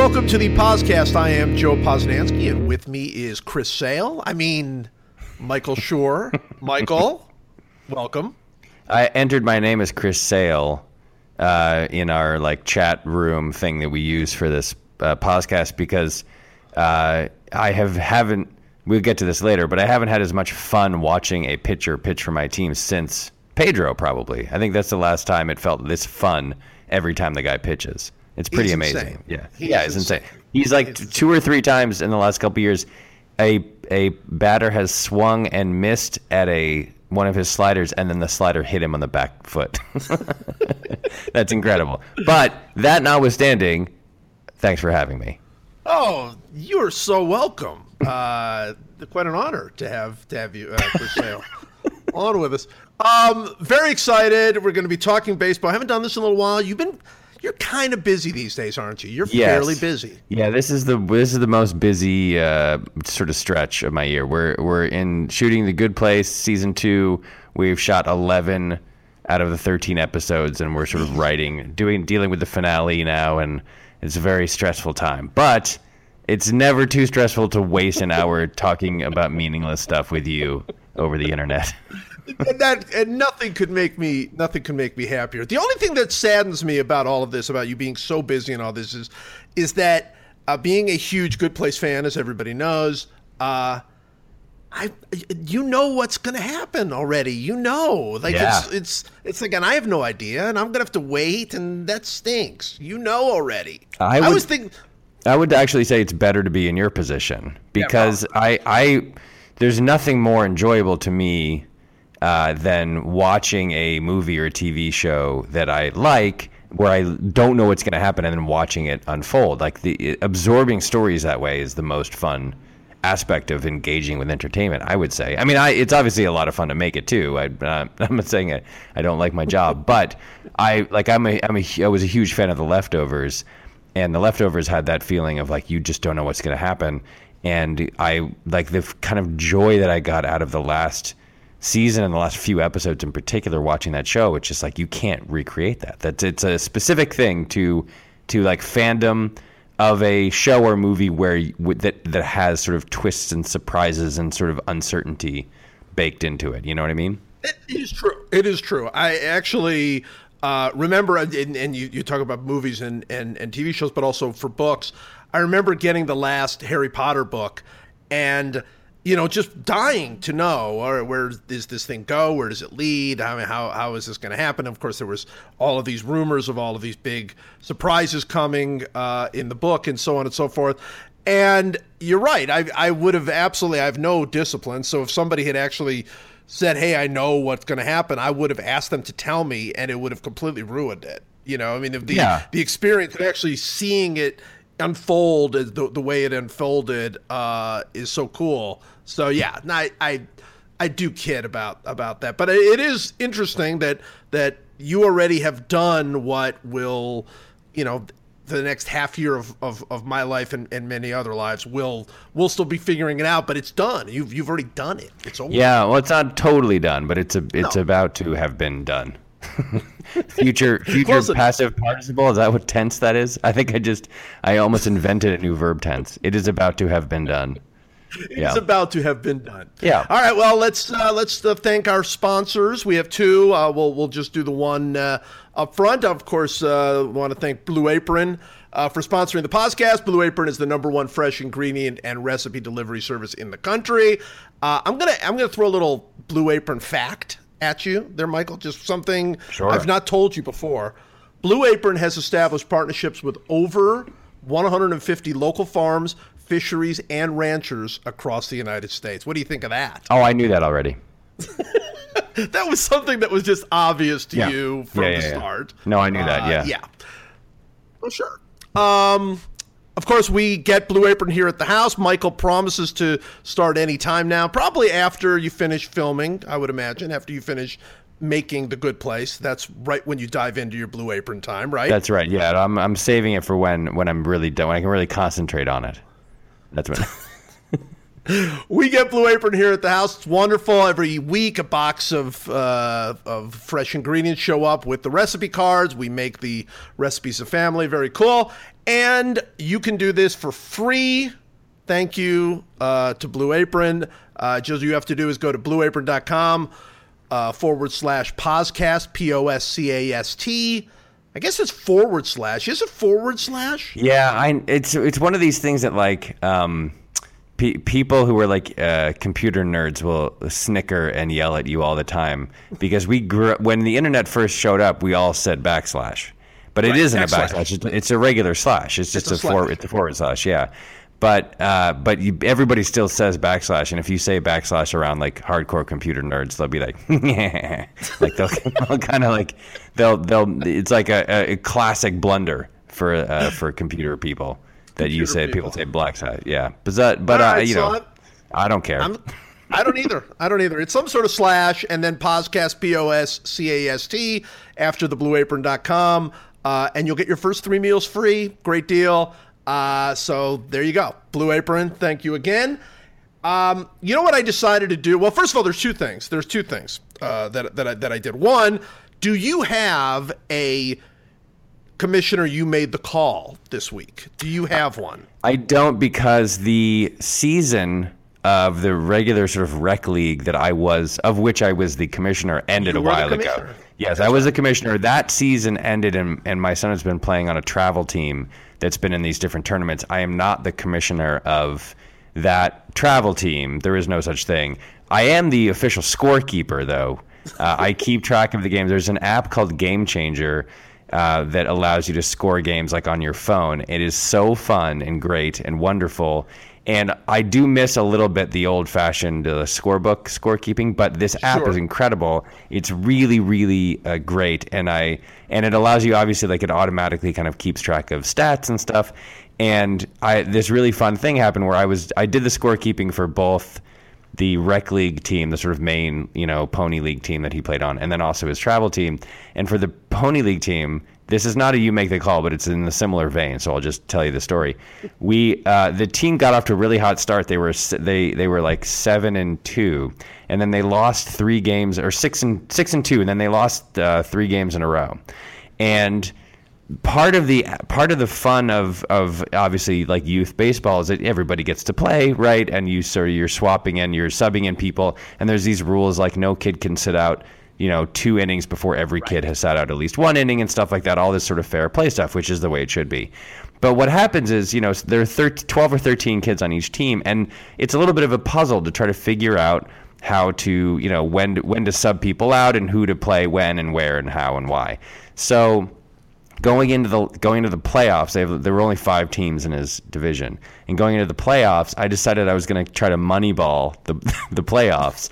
Welcome to the podcast. I am Joe Posnanski, and with me is Chris Sale. I mean, Michael Schur. Michael, welcome. I entered my name as Chris Sale uh, in our like chat room thing that we use for this uh, podcast because uh, I have haven't. We'll get to this later, but I haven't had as much fun watching a pitcher pitch for my team since Pedro. Probably, I think that's the last time it felt this fun every time the guy pitches. It's pretty He's amazing. insane. Yeah, He yeah, is it's insane. insane. He's like It's two or three times in the last couple years, a a batter has swung and missed at a one of his sliders, and then the slider hit him on the back foot. That's incredible. But that notwithstanding, thanks for having me. Oh, you're so welcome. Uh, quite an honor to have to have you, uh, Chris Sale, on with us. Um, very excited. We're going to be talking baseball. I haven't done this in a little while. You've been, you're kind of busy these days, aren't you? You're Yes. fairly busy. Yeah, this is the this is the most busy uh, sort of stretch of my year. We're we're in shooting the Good Place season two. We've shot eleven out of the thirteen episodes, and we're sort of writing, doing, dealing with the finale now, and it's a very stressful time. But it's never too stressful to waste an hour talking about meaningless stuff with you over the internet. and that and nothing could make me nothing could make me happier. The only thing that saddens me about all of this, about you being so busy and all this, is is that uh, being a huge Good Place fan, as everybody knows, uh, I you know what's going to happen already. You know, like Yeah. it's it's it's like, and I have no idea, and I'm going to have to wait, and that stinks. You know already. I I would- was thinking. I would actually say it's better to be in your position because I, I, there's nothing more enjoyable to me uh, than watching a movie or a TV show that I like where I don't know what's going to happen and then watching it unfold. Like the absorbing stories that way is the most fun aspect of engaging with entertainment. I would say. I mean, I, it's obviously a lot of fun to make it too. I, uh, I'm not saying I, I don't like my job, but I like I'm a, I'm a I was a huge fan of The Leftovers and the leftovers had that feeling of like you just don't know what's going to happen and i like the kind of joy that i got out of the last season and the last few episodes in particular watching that show it's just like you can't recreate that that's it's a specific thing to to like fandom of a show or movie where that that has sort of twists and surprises and sort of uncertainty baked into it you know what i mean It is true. It is true. I actually uh, remember, and, and you, you talk about movies and, and, and TV shows, but also for books. I remember getting the last Harry Potter book and, you know, just dying to know or where does this thing go? Where does it lead? How, how, how is this going to happen? Of course, there was all of these rumors of all of these big surprises coming uh, in the book and so on and so forth. And you're right. I, I would have absolutely, I have no discipline. So if somebody had actually said, "Hey, I know what's going to happen," I would have asked them to tell me, and it would have completely ruined it. You know, I mean, the Yeah. the experience of actually seeing it unfold as the, the way it unfolded uh, is so cool. So yeah, I, I I do kid about about that, but it is interesting that that you already have done what will, you know. The next half year of, of, of my life and, and many other lives will will still be figuring it out, but it's done. You've you've already done it. It's over. Yeah, well, it's not totally done, but it's a it's No. about to have been done. future future passive participle is that what tense that is? I think I just I almost invented a new verb tense. It is about to have been done. Yeah. It's about to have been done. Yeah. All right. Well, let's uh, let's uh, thank our sponsors. We have two. Uh, we'll we'll just do the one uh, up front. Of course, uh, want to thank Blue Apron. Uh, for sponsoring the podcast, Blue Apron is the number one fresh ingredient and recipe delivery service in the country. Uh, I'm gonna I'm gonna throw a little Blue Apron fact at you there, Michael. Just something Sure. I've not told you before. Blue Apron has established partnerships with over 150 local farms, fisheries, and ranchers across the United States. What do you think of that? Oh, I knew that already. That was something that was just obvious to Yeah. you from Yeah, the yeah, yeah. start. No, I knew that. Uh, Yeah. yeah. Well, sure. Um, of course, we get Blue Apron here at the house. Michael promises to start any time now, probably after you finish filming, I would imagine, after you finish making The Good Place. That's right when you dive into your Blue Apron time, right? That's right. Yeah, I'm I'm saving it for when when I'm really done. When I can really concentrate on it. That's when. we get Blue Apron here at the house. It's wonderful. Every week, a box of uh, of fresh ingredients show up with the recipe cards. We make the recipes of family. Very cool. And you can do this for free. Thank you uh, to Blue Apron. Uh, just you have to do is go to blueapron.com uh, forward slash podcast, P O S C A S T. I guess it's forward slash. Is it forward slash? Yeah, I. It's it's one of these things that like um, pe- people who are like uh, computer nerds will snicker and yell at you all the time because we grew up, when the internet first showed up. We all said backslash, but it Right, isn't backslash. a backslash. It's, it's a regular slash. It's just It's a a, for, slash. it's a forward slash. Yeah. But uh, but you, everybody still says backslash, and if you say backslash around like hardcore computer nerds, they'll be like, like they'll, they'll kind of like they'll they'll it's like a, a classic blunder for uh, for computer people that you say people. people say black side, yeah. But that, but uh, you so know, I'm- I don't care. I'm, I don't either. I don't either. It's some sort of slash and then podcast, P O S C A S T, after the blueapron.com. Uh, and you'll get your first three meals free. Great deal. Uh, so there you go. Blue Apron, thank you again. Um, you know what I decided to do? Well, first of all, there's two things. There's two things uh, that, that, I, that I did. One, do you have a commissioner you made the call this week? Do you have one? I don't because the season of the regular sort of rec league that I was, of which I was the commissioner, ended You a while ago. Yes, I was the commissioner. That season ended, and, and my son has been playing on a travel team that's been in these different tournaments. I am not the commissioner of that travel team. There is no such thing. I am the official scorekeeper, though. Uh, I keep track of the games. There's an app called Game Changer uh, that allows you to score games like on your phone. It is so fun and great and wonderful. And I do miss a little bit the old fashioned uh, scorebook scorekeeping, but this app Sure. is incredible. It's really, really uh, great, and I and it allows you obviously like it automatically kind of keeps track of stats and stuff. And I this really fun thing happened where I was I did the scorekeeping for both the rec league team, the sort of main, you know, pony league team that he played on, and then also his travel team. And for the pony league team, this is not a you make the call, but it's in a similar vein. So I'll just tell you the story. We uh, the team got off to a really hot start. They were they they were like seven and two, and then they lost three games or six and six and two, and then they lost uh, three games in a row, and part of the part of the fun of of obviously like youth baseball is that everybody gets to play right? And you sort of you're swapping in you're subbing in people. And there's these rules like no kid can sit out you know two innings before every kid has sat out at least one inning and stuff like that. All this sort of fair play stuff which is the way it should be. But what happens is you know there are 13, 12 or 13 kids on each team and it's a little bit of a puzzle to try to figure out how to you know when to, when to sub people out and who to play when and where and how and why. So going into the going into the playoffs, they have, there were only five teams in his division, and going into the playoffs, I decided I was going to try to moneyball the the playoffs,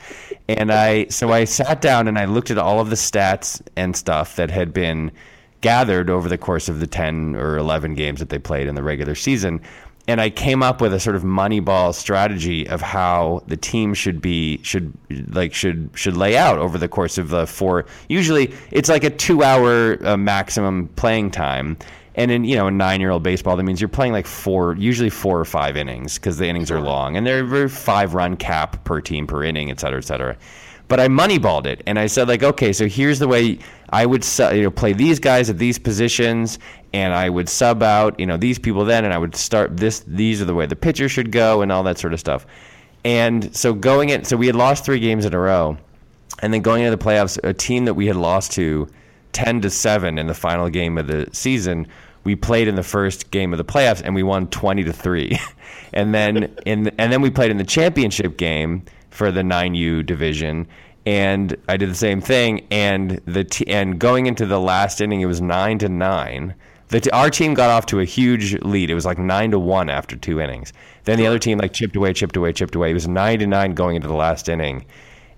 and I so I sat down and I looked at all of the stats and stuff that had been gathered over the course of the ten or eleven games that they played in the regular season. And I came up with a sort of moneyball strategy of how the team should be should like should should lay out over the course of the four. Usually, it's like a two-hour uh, maximum playing time, and in you know in nine-year-old baseball, that means you're playing like four, usually four or five innings because the innings are long, and they're a five-run cap per team per inning, et cetera, et cetera. But I moneyballed it, and I said like, okay, so here's the way I would you know play these guys at these positions, and I would sub out you know these people then, and I would start this. These are the way the pitcher should go, and all that sort of stuff. And so going in, so we had lost three games in a row, and then going into the playoffs, a team that we had lost to ten to seven in the final game of the season, we played in the first game of the playoffs and we won twenty to three, and then in and then we played in the championship game for the nine U division, and I did the same thing, and the t- and going into the last inning, it was nine to nine. The t- our team got off to a huge lead. It was like nine to one after two innings. Then the other team like chipped away, chipped away, chipped away. It was nine to nine going into the last inning,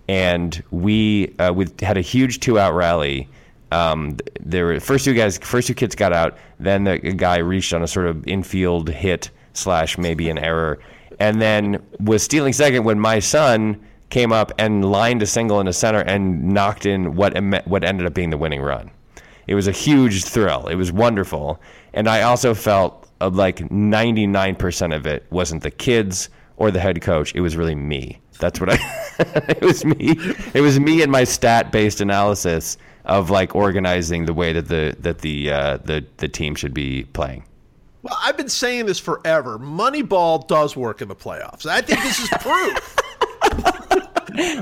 and we uh, we had a huge two out rally. Um, there were first two guys, first two kids got out. Then the guy reached on a sort of infield hit slash maybe an error, and then was stealing second when my son came up and lined a single in the center and knocked in what em- what ended up being the winning run. It was a huge thrill. It was wonderful. And I also felt like 99% of it wasn't the kids or the head coach. It was really me. That's what I. it was me. It was me and my stat based analysis of like organizing the way that the that the uh, the the team should be playing. Well, I've been saying this forever. Moneyball does work in the playoffs. I think this is proof.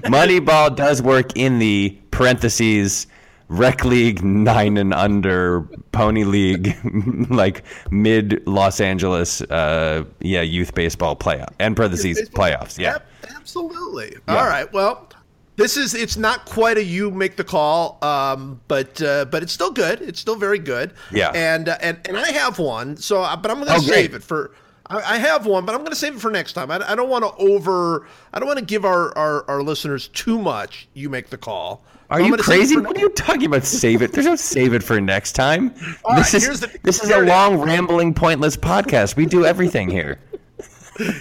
Moneyball does work in the parentheses rec league nine and under pony league like mid Los Angeles uh yeah youth baseball playoff and parentheses playoffs yeah absolutely. All right. Well, this is it's not quite a you make the call, um, but uh, but it's still good. It's still very good. Yeah. And uh, and and I have one. So, uh, but I'm going to Oh, save it for. I I have one, but I'm going to save it for next time. I, I don't want to over. I don't want to give our, our, our listeners too much. You make the call. Are I'm you gonna save it crazy? for What are you talking about? Save it. There's no save it for next time. All this right, is the- this is a long, rambling, pointless podcast. We do everything here.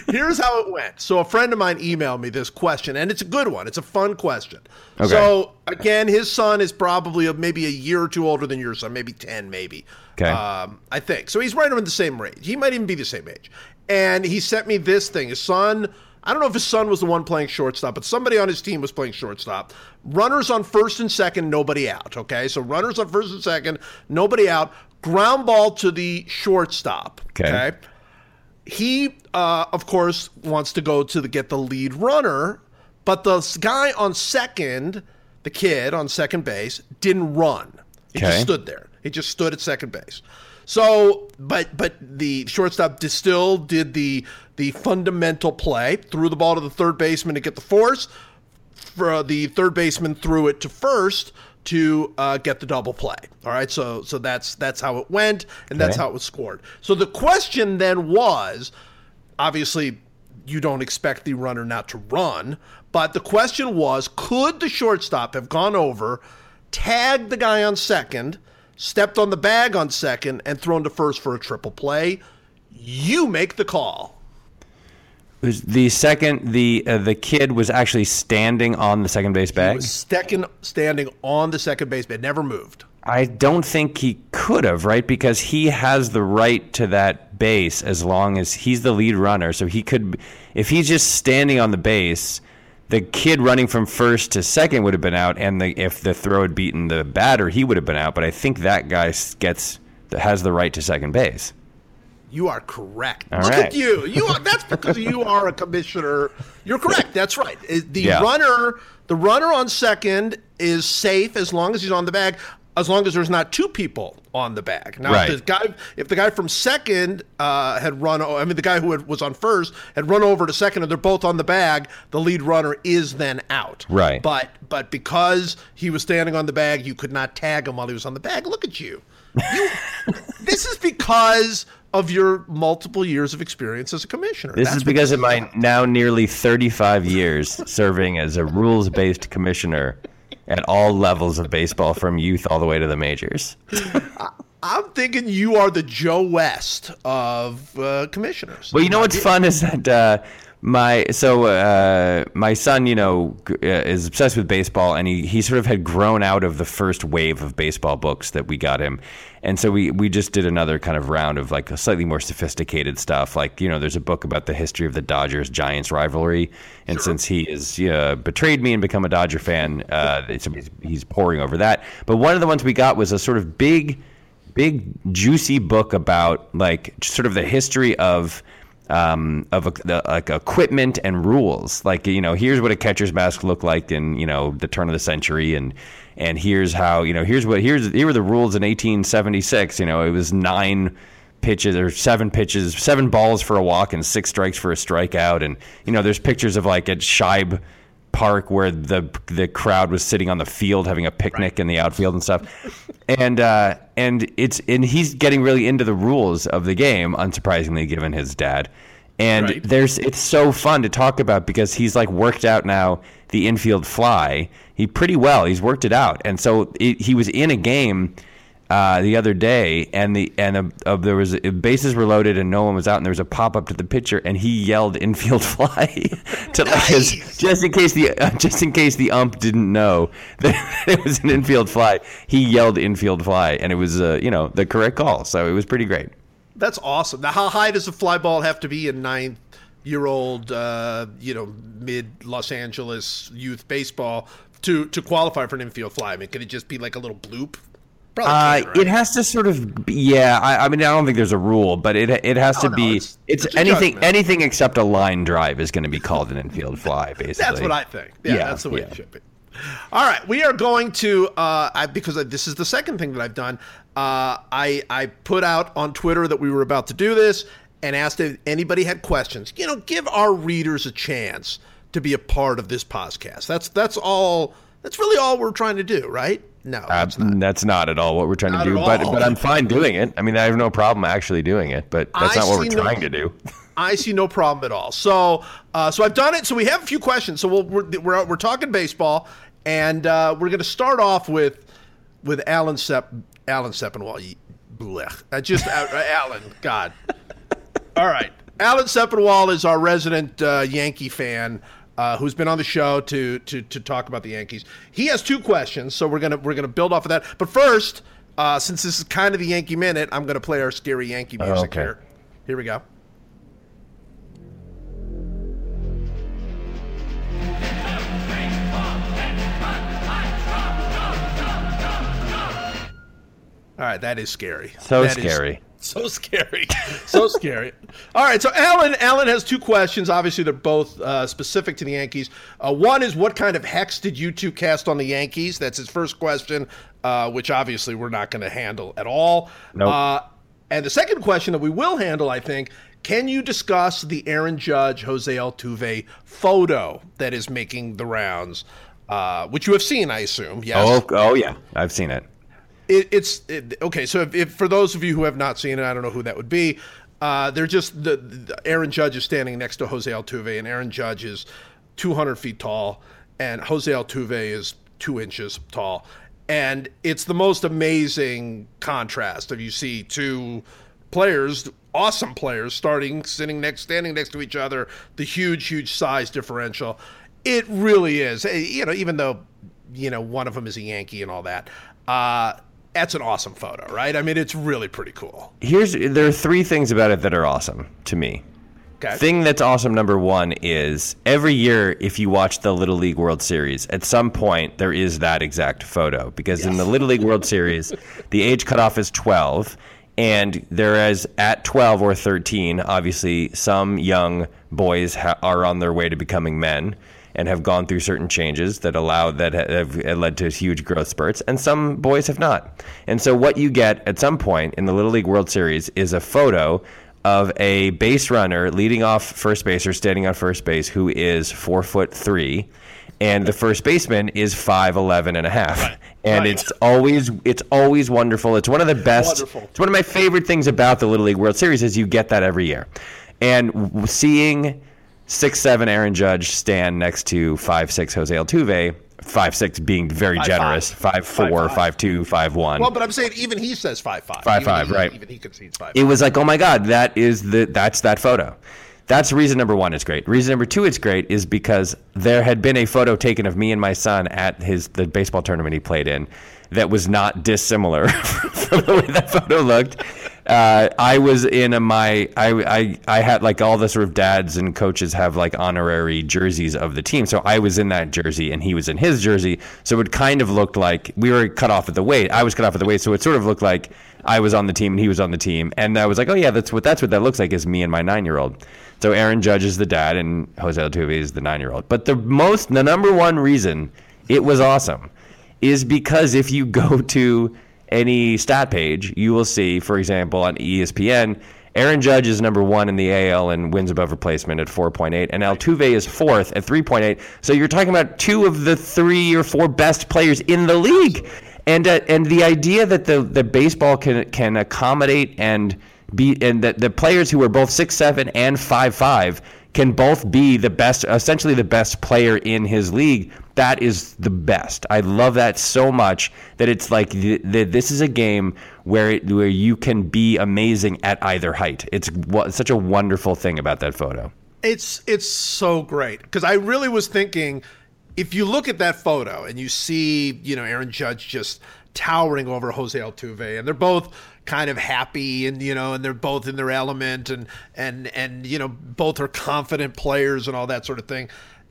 Here's how it went. So a friend of mine emailed me this question, and it's a good one. It's a fun question. Okay. So again, his son is probably maybe a year or two older than your son, maybe ten, maybe. Okay. Um, I think so. He's right around the same age. He might even be the same age. And he sent me this thing. His son. I don't know if his son was the one playing shortstop, but somebody on his team was playing shortstop. Runners on first and second, nobody out. Okay, so runners on first and second, nobody out. Ground ball to the shortstop. Okay. okay? He uh, of course wants to go to the get the lead runner but the guy on second the kid on second base didn't run. He Okay. just stood there. He just stood at second base. So but but the shortstop Distill did the the fundamental play threw the ball to the third baseman to get the force for the third baseman threw it to first to uh, get the double play. All right, so so that's that's how it went, and that's Okay. how it was scored. So the question then was, obviously, you don't expect the runner not to run, but the question was, could the shortstop have gone over, tagged the guy on second, stepped on the bag on second, and thrown to first for a triple play? You make the call. Was the second the uh, the kid was actually standing on the second base bag. Was second standing on the second base bed, never moved. I don't think he could have, right? Because he has the right to that base as long as he's the lead runner. So he could, if he's just standing on the base, the kid running from first to second would have been out, and the, if the throw had beaten the batter, he would have been out. But I think that guy gets has the right to second base. You are correct. All Look right. at you. You are, that's because you are a commissioner. You're correct. That's right. The Yeah. runner, the runner on second is safe as long as he's on the bag, as long as there's not two people on the bag. Now, Right. if the guy, if the guy from second uh, had run, I mean, the guy who had, was on first had run over to second, and they're both on the bag, the lead runner is then out. Right. But but because he was standing on the bag, you could not tag him while he was on the bag. Look at you. You. this is because of your multiple years of experience as a commissioner. This That's is because of my now nearly 35 years serving as a rules based commissioner at all levels of baseball, from youth all the way to the majors. I'm thinking you are the Joe West of uh, commissioners. Well, you know what's fun is that uh, my so uh, my son, you know, uh, is obsessed with baseball, and he he sort of had grown out of the first wave of baseball books that we got him, and so we we just did another kind of round of like a slightly more sophisticated stuff. Like you know, there's a book about the history of the Dodgers Giants rivalry, and since he has uh, betrayed me and become a Dodger fan, uh, he's pouring over that. But one of the ones we got was a sort of big big juicy book about like sort of the history of um, of a, the, like equipment and rules. Like you know, here's what a catcher's mask looked like in you know the turn of the century, and and here's how you know here's what here's here were the rules in 1876. You know, it was nine pitches or seven pitches, seven balls for a walk and six strikes for a strikeout, and you know, there's pictures of like at Shibe Park where the the crowd was sitting on the field having a picnic in the outfield and stuff. And uh, and it's and he's getting really into the rules of the game, unsurprisingly, given his dad. And Right. there's it's so fun to talk about because he's like worked out now the infield fly. He pretty well. He's worked it out, and so it, he was in a game uh, the other day, and the and a, uh, there was bases were loaded and no one was out, and there was a pop up to the pitcher, and he yelled infield fly to like his, just in case the uh, just in case the ump didn't know that it was an infield fly. He yelled infield fly, and it was uh, you know the correct call, so it was pretty great. That's awesome. Now, how high does a fly ball have to be in ninth? year old, uh, you know, mid Los Angeles youth baseball to to qualify for an infield fly? I mean, could it just be like a little bloop? Uh, right? It has to sort of, be, yeah. I, I, mean, I don't think there's a rule, but it it has to no, be. It's, it's, it's anything judgment. anything except a line drive is going to be called an infield fly. Basically, that's what I think. Yeah, yeah that's the way yeah. it should be. All right, we are going to uh, I, because this is the second thing that I've done. Uh, I I put out on Twitter that we were about to do this and asked if anybody had questions. You know, give our readers a chance to be a part of this podcast. That's that's all. That's really all we're trying to do, right? No, that's, uh, not. that's not. at all what we're trying not to do. But but I'm fine doing it. I mean, I have no problem actually doing it. But that's I not what we're trying no, to do. I see no problem at all. So uh, so I've done it. So we have a few questions. So we'll, we're we're, we're talking baseball, and uh, we're going to start off with with Alan Sepp Alan Sepinwall. Blech. Uh, just uh, Alan. God. All right. Alan Sepinwall is our resident uh, Yankee fan. Uh, who's been on the show to, to to talk about the Yankees? He has two questions, so we're gonna we're gonna build off of that. But first, uh, since this is kind of the Yankee minute, I'm gonna play our scary Yankee music oh, okay. here. Here we go. All right, that is scary. So that scary. So scary. so scary. All right, so Alan Alan has two questions. Obviously, they're both uh, specific to the Yankees. Uh, one is what kind of hex did you two cast on the Yankees? That's his first question, uh, which obviously we're not going to handle at all. Nope. Uh, and the second question that we will handle, I think, can you discuss the Aaron Judge Jose Altuve photo that is making the rounds, uh, which you have seen, I assume? Yes. Oh, oh yeah, I've seen it it, it's it, okay. So if, if, for those of you who have not seen it, I don't know who that would be. Uh, they're just the, the, Aaron Judge is standing next to Jose Altuve, and Aaron Judge is 200 feet tall, and Jose Altuve is two inches tall, and it's the most amazing contrast of you see two players, awesome players, starting sitting next, standing next to each other, the huge, huge size differential. It really is. You know, even though you know one of them is a Yankee and all that. Uh, that's an awesome photo, right? I mean, it's really pretty cool. Here's there are three things about it that are awesome to me. Okay. Thing that's awesome number one is every year if you watch the Little League World Series, at some point there is that exact photo because yes. in the Little League World Series, the age cutoff is twelve, and there is at twelve or thirteen, obviously some young boys ha- are on their way to becoming men and have gone through certain changes that allow that have led to huge growth spurts, and some boys have not. And so, what you get at some point in the Little League World Series is a photo of a base runner leading off first base or standing on first base who is four foot three and the first baseman is 5'11 and a half right. and right. it's always it's always wonderful it's one of the best wonderful. it's one of my favorite things about the little league world series is you get that every year and seeing six seven Aaron Judge stand next to five six Jose Altuve. Five six being very five, generous. Five, five four, five, five two, five one. Well, but I'm saying even he says five five. Five even five, he, right? Even he concedes five. It was like, oh my god, that is the that's that photo. That's reason number one. It's great. Reason number two, it's great, is because there had been a photo taken of me and my son at his the baseball tournament he played in, that was not dissimilar from the way that photo looked uh, I was in a, my I, I I had like all the sort of dads and coaches have like honorary jerseys of the team. So I was in that jersey and he was in his jersey. So it kind of looked like we were cut off at the waist. I was cut off at the waist. So it sort of looked like I was on the team and he was on the team. And I was like, oh yeah, that's what that's what that looks like is me and my nine year old. So Aaron Judge is the dad and Jose Altuve is the nine year old. But the most the number one reason it was awesome is because if you go to any stat page, you will see, for example, on ESPN, Aaron Judge is number one in the AL and wins above replacement at 4.8, and Altuve is fourth at 3.8. So you're talking about two of the three or four best players in the league, and uh, and the idea that the the baseball can can accommodate and be and that the players who are both six seven and five five can both be the best, essentially the best player in his league. That is the best. I love that so much that it's like the, the, this is a game where it, where you can be amazing at either height. It's such a wonderful thing about that photo. It's it's so great because I really was thinking if you look at that photo and you see, you know, Aaron Judge just towering over Jose Altuve, and they're both kind of happy and you know and they're both in their element and and and you know both are confident players and all that sort of thing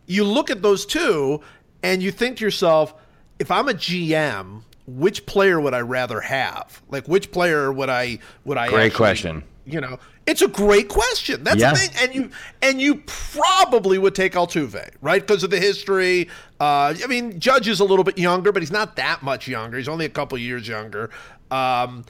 you look at those two and you think to yourself if i'm a gm which player would i rather have? Like which player would i would i great actually, question. you know? It's a great question. That's Yeah. the thing. And you and you probably would take Altuve right? Because of the history. Uh, i mean judge is a little bit younger but he's not that much younger. He's only a couple years younger. Um,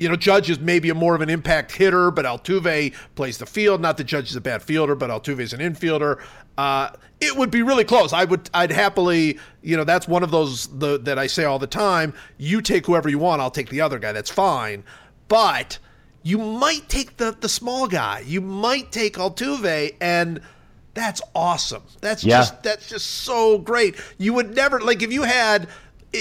you know, Judge is maybe a more of an impact hitter, but Altuve plays the field. Not that Judge is a bad fielder, but Altuve is an infielder. Uh, it would be really close. I would, I'd happily, you know, that's one of those the, that I say all the time. You take whoever you want. I'll take the other guy. That's fine. But you might take the the small guy. You might take Altuve, and that's awesome. That's Yeah. just that's just so great. You would never like if you had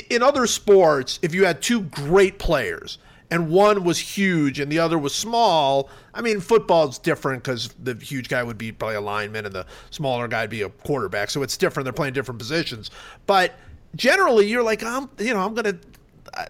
in other sports if you had two great players and one was huge and the other was small. I mean, football's different because the huge guy would be probably a lineman and the smaller guy would be a quarterback. So it's different. They're playing different positions. But generally, you're like, I'm, you know, I'm gonna.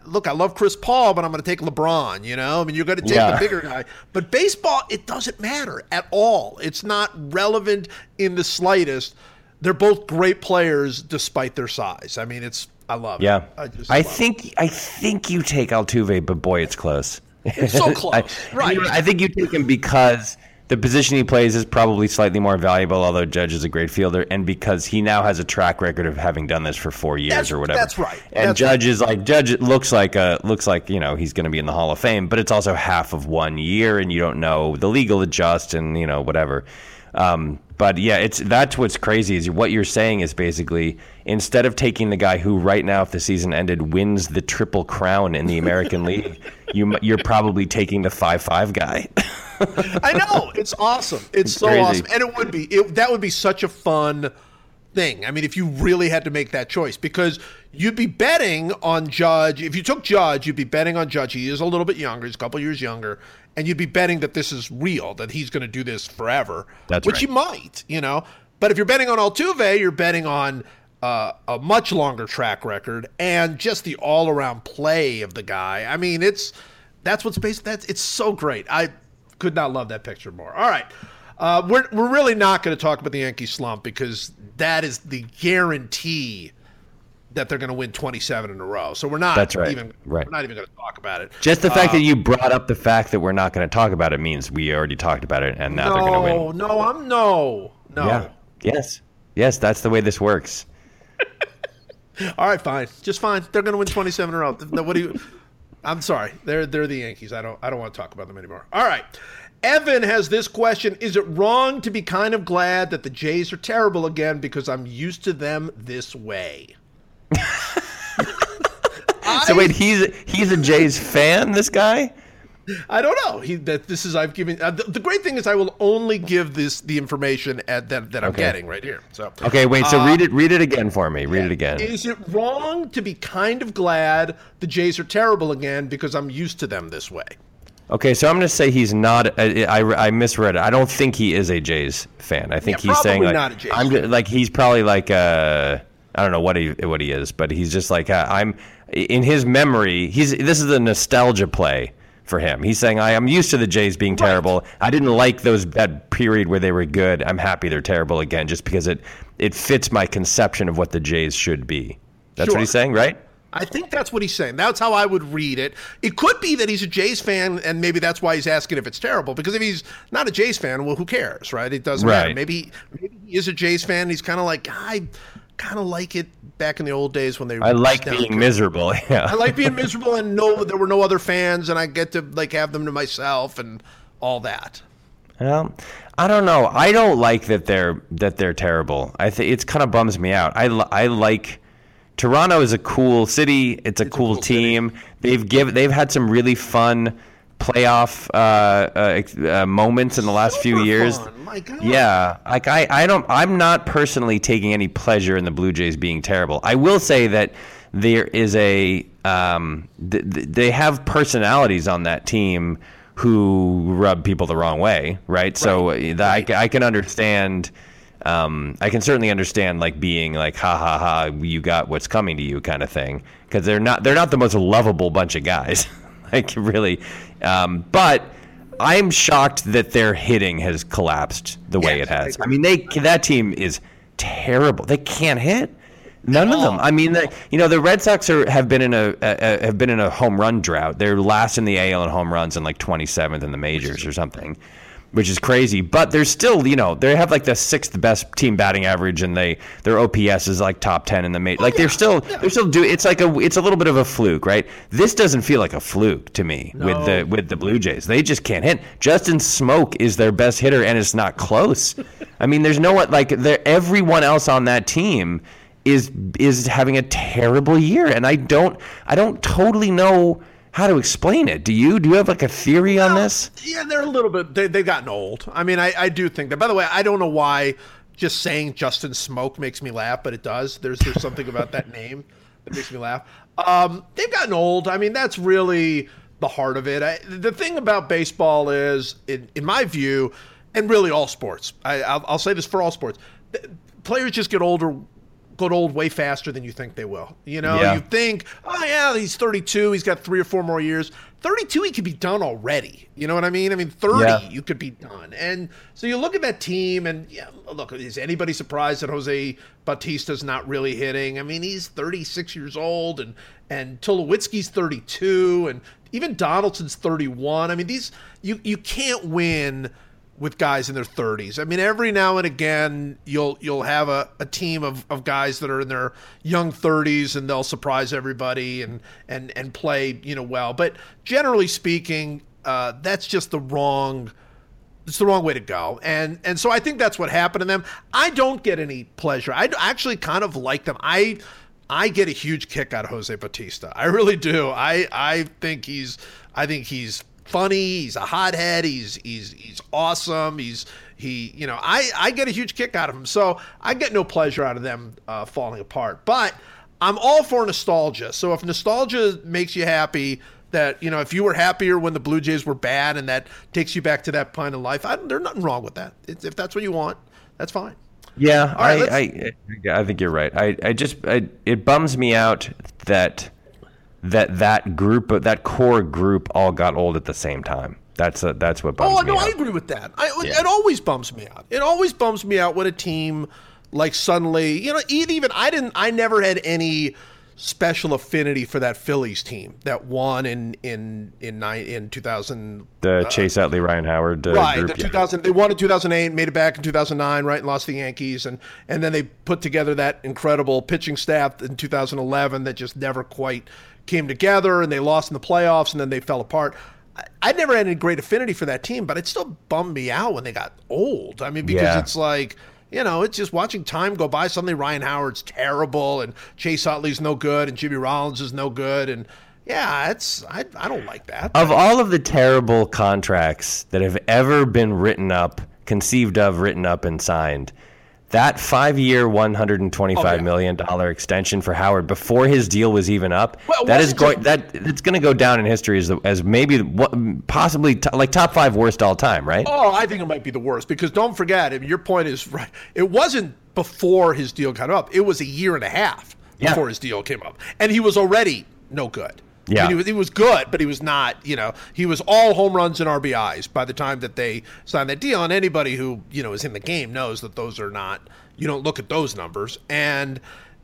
Look, I love Chris Paul, but I'm going to take LeBron. You know, I mean, you're going to take Yeah. the bigger guy. But baseball, it doesn't matter at all. It's not relevant in the slightest. They're both great players despite their size. I mean, it's I love Yeah, it. I just I love it. think I think you take Altuve, but boy, it's close. It's so close. I, Right. I think you take him because the position he plays is probably slightly more valuable, although Judge is a great fielder, and because he now has a track record of having done this for four years That's- or whatever. that's right. And That's Judge is like Judge it looks like a looks like you know he's going to be in the Hall of Fame, but it's also half of one year, and you don't know the legal adjust and you know whatever. Um, but yeah, it's that's what's crazy is what you're saying is basically instead of taking the guy who right now, if the season ended, wins the triple crown in the American League, you you're probably taking the five five guy. I know it's awesome. It's, so crazy. awesome, and it would be. It, that would be such a fun thing. I mean, if you really had to make that choice, because you'd be betting on Judge. If you took Judge, you'd be betting on Judge. He is a little bit younger. He's a couple years younger, and you'd be betting that this is real, that he's going to do this forever. That's which right. he might, you know. But if you're betting on Altuve, you're betting on. Uh, a much longer track record and just the all-around play of the guy. I mean, it's that's what's based. That's it's so great. I could not love that picture more. All right, uh, we're we're really not going to talk about the Yankee slump because that is the guarantee that they're going to win 27 in a row. So we're not That's right. even Right. we're not even going to talk about it. Just the fact that you brought up the fact that we're not going to talk about it means we already talked about it, and now they're going to no, win. no, I'm no, no. Yeah. Yes. Yes, that's the way this works. All right, fine, just fine. They're going to win 27 in a row. What do you? I'm sorry. They're they're the Yankees. I don't I don't want to talk about them anymore. All right. Evan has this question: Is it wrong to be kind of glad that the Jays are terrible again because I'm used to them this way? So wait, he's he's a Jays fan. This guy. I don't know. He that this is I've given. Uh, the, the great thing is I will only give this the information at, that that I'm Okay. getting right here. So Okay, wait. So read it. Read it again for me. Read it again. Is it wrong to be kind of glad the Jays are terrible again because I'm used to them this way? Okay, so I'm going to say he's not. I, I, I misread it. I don't think he is a Jays fan. I think Yeah, he's saying like not a Jays I'm fan. like he's probably like uh I don't know what he what he is, but he's just like uh, I'm in his memory. He's this is a nostalgia play for him. He's saying I am used to the Jays being terrible. I didn't like those that period where they were good. I'm happy they're terrible again, just because it it fits my conception of what the Jays should be. That's Sure. what he's saying, right? I think that's what he's saying. That's how I would read it. It could be that he's a Jays fan, and maybe that's why he's asking if it's terrible. Because if he's not a Jays fan, well, who cares, right? It doesn't matter. Maybe maybe he is a Jays fan. He's kind of like I kind of like it back in the old days when they. I like being to- miserable. Yeah. I like being miserable and know there were no other fans, and I get to like have them to myself and all that. Well, I don't know. I don't like that they're that they're terrible. I think it's kind of bums me out. I, I like Toronto is a cool city. It's a, cool, cool city. team. They've give they've had some really fun playoff uh, uh, uh, moments in the last few years. My God. Yeah, like I, I don't I'm not personally taking any pleasure in the Blue Jays being terrible. I will say that there is a um, th- th- they have personalities on that team who rub people the wrong way, right? So uh, the, I, I can understand um, I can certainly understand like being like ha ha ha you got what's coming to you kind of thing because they're not they're not the most lovable bunch of guys. Like really um, but I'm shocked that their hitting has collapsed the way it has. I I mean they that team is terrible. They can't hit. None of them. I mean, the, you know, the Red Sox are, have been in a, a have been in a home run drought. They're last in the AL in home runs and like 27th in the majors or something, which is crazy. But they're still, you know, they have like the sixth best team batting average, and they their OPS is like top 10 in the major. Oh, like they're still they're still do. It's like a it's a little bit of a fluke, right? This doesn't feel like a fluke to me with the with the Blue Jays. They just can't hit. Justin Smoak is their best hitter, and it's not close. I mean, there's no one like there. Everyone else on that team is is having a terrible year and I don't I don't totally know how to explain it. Do you? Do you have like a theory on this? Yeah, they're a little bit. They, they've gotten old. I mean, I, I do think that. By the way, I don't know why just saying Justin Smoak makes me laugh, but it does. There's there's something about that name that makes me laugh. Um, they've gotten old. I mean, that's really the heart of it. I, the thing about baseball is, in, in my view, and really all sports. I, I'll, I'll say this for all sports. th- Players just get older get old way faster than you think they will. You know, Yeah. you think, oh yeah, he's 32, he's got three or four more years. 32, he could be done already. You know what I mean? I mean, 30, Yeah. you could be done. And so you look at that team, and yeah, look, is anybody surprised that Jose Bautista's not really hitting? I mean, he's 36 years old, and and Tulowitzki's 32, and even Donaldson's 31. I mean, these you you can't win with guys in their 30s. I mean, every now and again, you'll you'll have a, a team of, of guys that are in their young 30s and they'll surprise everybody and and and play you know well. But generally speaking, uh, that's just the wrong. It's the wrong way to go, and and so I think that's what happened to them. I don't get any pleasure. I actually kind of like them. I I get a huge kick out of Jose Bautista. I really do. I I think he's I think he's funny. He's a hothead. He's he's he's awesome. He's he you know I I get a huge kick out of him. So I get no pleasure out of them uh, falling apart. But I'm all for nostalgia. So if nostalgia makes you happy, that you know if you were happier when the Blue Jays were bad, and that takes you back to that point in life, I, there's nothing wrong with that. It's, if that's what you want, that's fine. Yeah, right, I, I I think you're right. I I just I, it bums me out that that that group that core group all got old at the same time. That's a, that's what bums Oh me no, out. I agree with that. I, Yeah. It always bums me out. It always bums me out when a team like suddenly, you know, even I didn't. I never had any special affinity for that Phillies team that won in in in nine in 2000 the Chase Utley, Ryan Howard uh, right group. the yeah. 2000 they won in 2008 made it back in 2009 right and lost the yankees and and then they put together that incredible pitching staff in 2011 that just never quite came together and they lost in the playoffs and then they fell apart I, I never had any great affinity for that team but it still bummed me out when they got old i mean because Yeah. it's like you know, it's just watching time go by. Suddenly, Ryan Howard's terrible, and Chase Utley's no good, and Jimmy Rollins is no good, and yeah, it's I, I don't like that. Of all of the terrible contracts that have ever been written up, conceived of, written up, and signed, that five-year, one hundred and twenty-five Oh, yeah. million dollar extension for Howard before his deal was even up, well, that is going that it's going to go down in history as as maybe what, possibly t- like top five worst all time, right? Oh, I think it might be the worst because don't forget, I mean, your point is right. It wasn't before his deal got up. It was a year and a half Yeah. before his deal came up, and he was already no good. I Yeah. mean, he was, he was good, but he was not. You know, he was all home runs and RBIs by the time that they signed that deal. And anybody who you know is in the game knows that those are not. You don't look at those numbers. And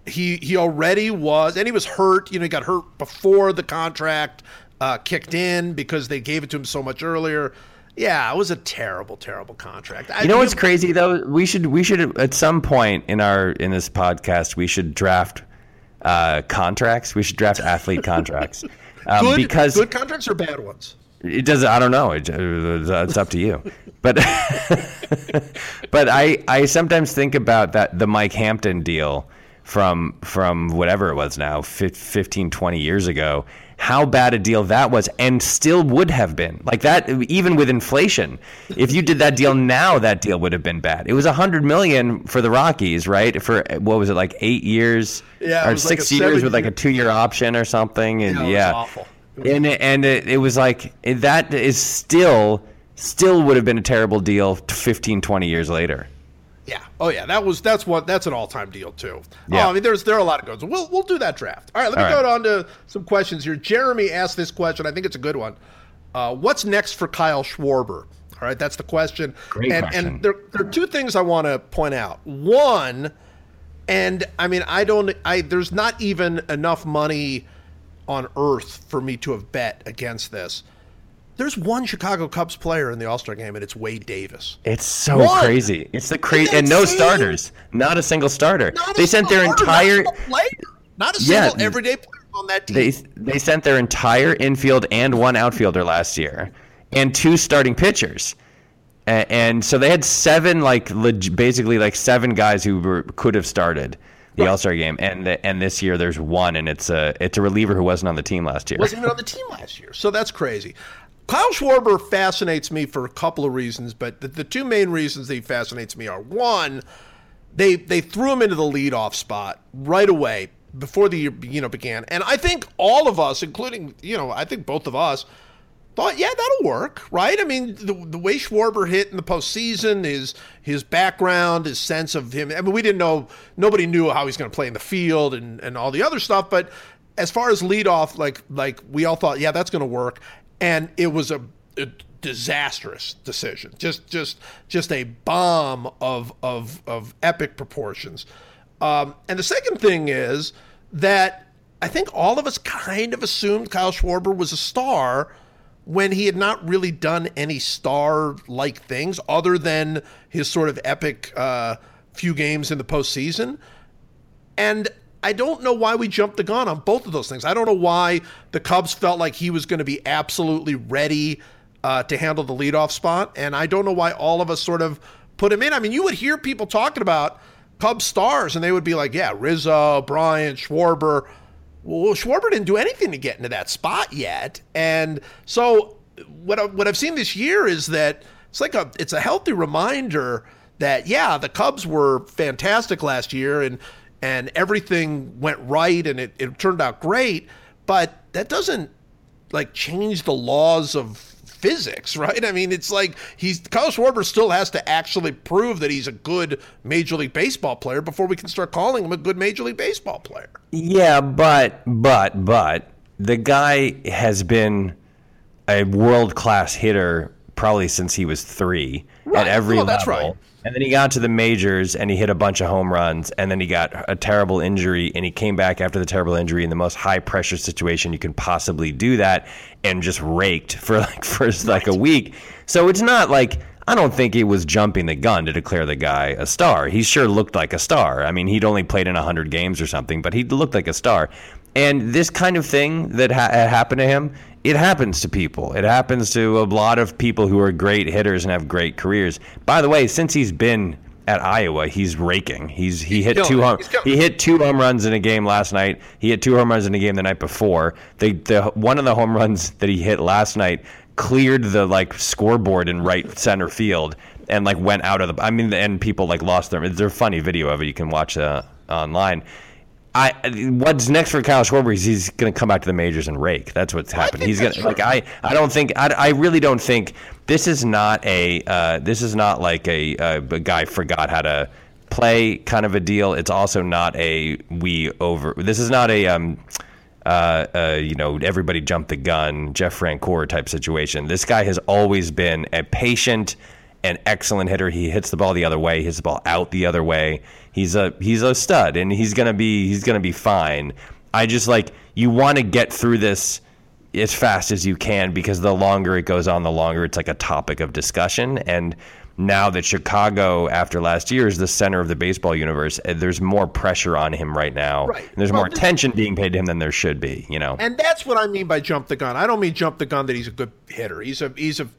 he he already was, and he was hurt. You know, he got hurt before the contract uh, kicked in because they gave it to him so much earlier. Yeah, it was a terrible, terrible contract. I, You know what's crazy though? We should we should at some point in our in this podcast we should draft uh, contracts. We should draft athlete contracts um, good, because good contracts or bad ones? it does. I don't know. It, uh, it's up to you. But but I I sometimes think about that the Mike Hampton deal from from whatever it was now fif- 15 20 years ago how bad a deal that was and still would have been. Like that even with inflation if you did that deal now that deal would have been bad. It was a 100 million for the rockies right? For what was it like eight years? Yeah, or was like six years seven with like a two-year option or something and Yeah, yeah. awful. and and it, it was like that is still still would have been a terrible deal 15 20 years later Yeah. Oh yeah. That was that's what that's an all time deal too. Yeah. Oh, I mean, there's there are a lot of goods. We'll we'll do that draft. All right. Let me All go right. on to some questions here. Jeremy asked this question. I think it's a good one. Uh, what's next for Kyle Schwarber? All right, that's the question. Great and question. and there there are two things I want to point out. One, and I mean, I don't. I there's not even enough money on earth for me to have bet against this. There's one Chicago Cubs player in the All Star game, and it's Wade Davis. It's so One. crazy. It's the crazy and no insane? starters. Not a single starter. A they sent their starter, entire not a single player, not a Yeah. single everyday player on that team. they they sent their entire infield and one outfielder last year, and two starting pitchers, and, and so they had seven like leg- basically like seven guys who were, could have started the All Star game, and the, and this year there's one, and it's a it's a reliever who wasn't on the team last year. wasn't even on the team last year. So that's crazy. Kyle Schwarber fascinates me for a couple of reasons, but the, the two main reasons that he fascinates me are one, they they threw him into the leadoff spot right away before the year you know began, and I think all of us, including you know, I think both of us. Thought, yeah, that'll work, right? I mean, the, the way Schwarber hit in the postseason, his his background, his sense of him. I mean, we didn't know, nobody knew how he's going to play in the field and, and all the other stuff. But as far as leadoff, like like we all thought, yeah, that's going to work, and it was a, a disastrous decision, just just just a bomb of of of epic proportions. Um, and the second thing is that I think all of us kind of assumed Kyle Schwarber was a star when he had not really done any star like things other than his sort of epic uh, few games in the postseason. And I don't know why we jumped the gun on both of those things. I don't know why the Cubs felt like he was going to be absolutely ready uh, to handle the leadoff spot. And I don't know why all of us sort of put him in. I mean, you would hear people talking about Cubs stars, and they would be like, yeah, Rizzo, Bryant, Schwarber. Well, Schwarber didn't do anything to get into that spot yet, and so what I, what I've seen this year is that it's like a it's a healthy reminder that yeah, the Cubs were fantastic last year, and and everything went right, and it, it turned out great, but that doesn't like change the laws of physics, right? I mean, it's like he's Kyle Schwarber still has to actually prove that he's a good Major League Baseball player before we can start calling him a good Major League Baseball player. Yeah, but but but the guy has been a world class hitter probably since he was three Right. at every Oh, level. right. And then he got to the majors and he hit a bunch of home runs and then he got a terrible injury and he came back after the terrible injury in the most high pressure situation you can possibly do that and just raked for like for like a week. So it's not like I don't think it was jumping the gun to declare the guy a star. He sure looked like a star. I mean, he'd only played in 100 games or something, but he looked like a star. And this kind of thing that ha- happened to him, it happens to people. It happens to a lot of people who are great hitters and have great careers. By the way, since he's been at Iowa, he's raking. He's he hit killing two home, he hit two home runs in a game last night. He hit two home runs in a game the night before. The the one of the home runs that he hit last night cleared the like scoreboard in right center field and like went out of the. I mean, and people like lost their. There's a funny video of it you can watch uh, online. I what's next for Kyle Schwarber is he's going to come back to the majors and rake. That's what's happening. He's going to like I I don't think I, I really don't think this is not a uh, this is not like a, uh, a guy forgot how to play kind of a deal. It's also not a we over. This is not a um uh, uh, you know, everybody jumped the gun, Jeff Francoeur type situation. This guy has always been a patient and excellent hitter. He hits the ball the other way, He hits the ball out the other way. He's a he's a stud, and he's gonna be he's gonna be fine. I just like you want to get through this as fast as you can because the longer it goes on, the longer it's like a topic of discussion. And now that Chicago, after last year, is the center of the baseball universe, uh, there's more pressure on him right now. Right. And there's Well, more this- attention being paid to him than there should be. You know. And that's what I mean by jump the gun. I don't mean jump the gun that he's a good hitter. He's a he's a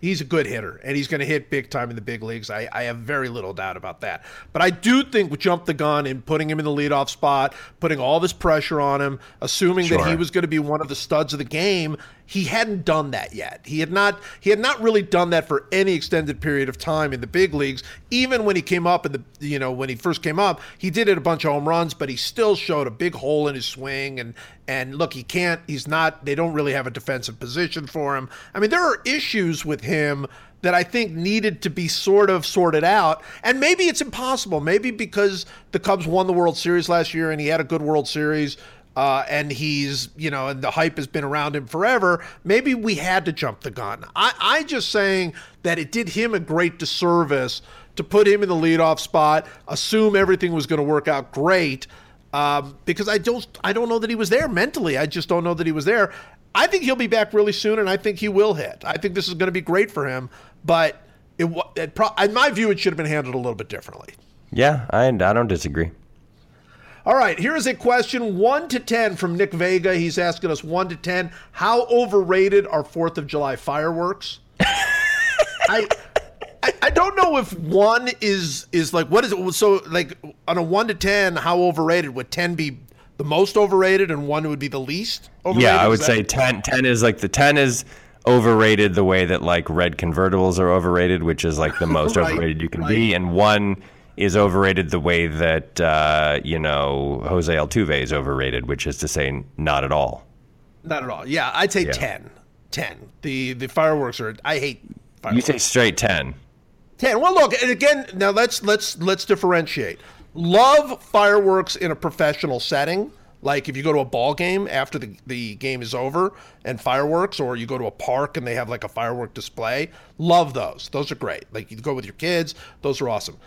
he's a good hitter and he's going to hit big time in the big leagues. I, I have very little doubt about that. But I do think with jump the gun in putting him in the leadoff spot, putting all this pressure on him, assuming that he was going to be one of the studs of the game, he hadn't done that yet. He had not he had not really done that for any extended period of time in the big leagues. Even when he came up in the you know when he first came up, he did hit a bunch of home runs, but he still showed a big hole in his swing. And and look, he can't. He's not. They don't really have a defensive position for him. I mean, there are issues with him that I think needed to be sort of sorted out. And maybe it's impossible. Maybe because the Cubs won the World Series last year and he had a good World Series uh, and he's you know and the hype has been around him forever. Maybe we had to jump the gun. I i just saying that it did him a great disservice to put him in the leadoff spot assume everything was going to work out great um, because i don't i don't know that he was there mentally. I just don't know that he was there. I think he'll be back really soon and i think he will hit. I think this is going to be great for him but it, it pro- in my view it should have been handled a little bit differently. Yeah i, I don't disagree all right, here is a question 1 to 10 from Nick Vega. He's asking us 1 to 10. How overrated are 4th of July fireworks? I, I, I don't know if 1 is is like what is it so like on a 1 to 10 how overrated would 10 be the most overrated and 1 would be the least overrated? Yeah, I would say 10 10 is like the 10 is overrated the way that like red convertibles are overrated, which is like the most right, overrated you can right. be and 1 is overrated the way that uh, you know Jose Altuve is overrated, which is to say, not at all. Not at all. Yeah, I'd say yeah. 10. 10. The the fireworks are. I hate. Fireworks. You say straight ten. Ten. Well, look, and again, now let's let's let's differentiate. Love fireworks in a professional setting. Like if you go to a ball game after the, the game is over and fireworks, or you go to a park and they have like a firework display, love those. Those are great. Like you go with your kids, those are awesome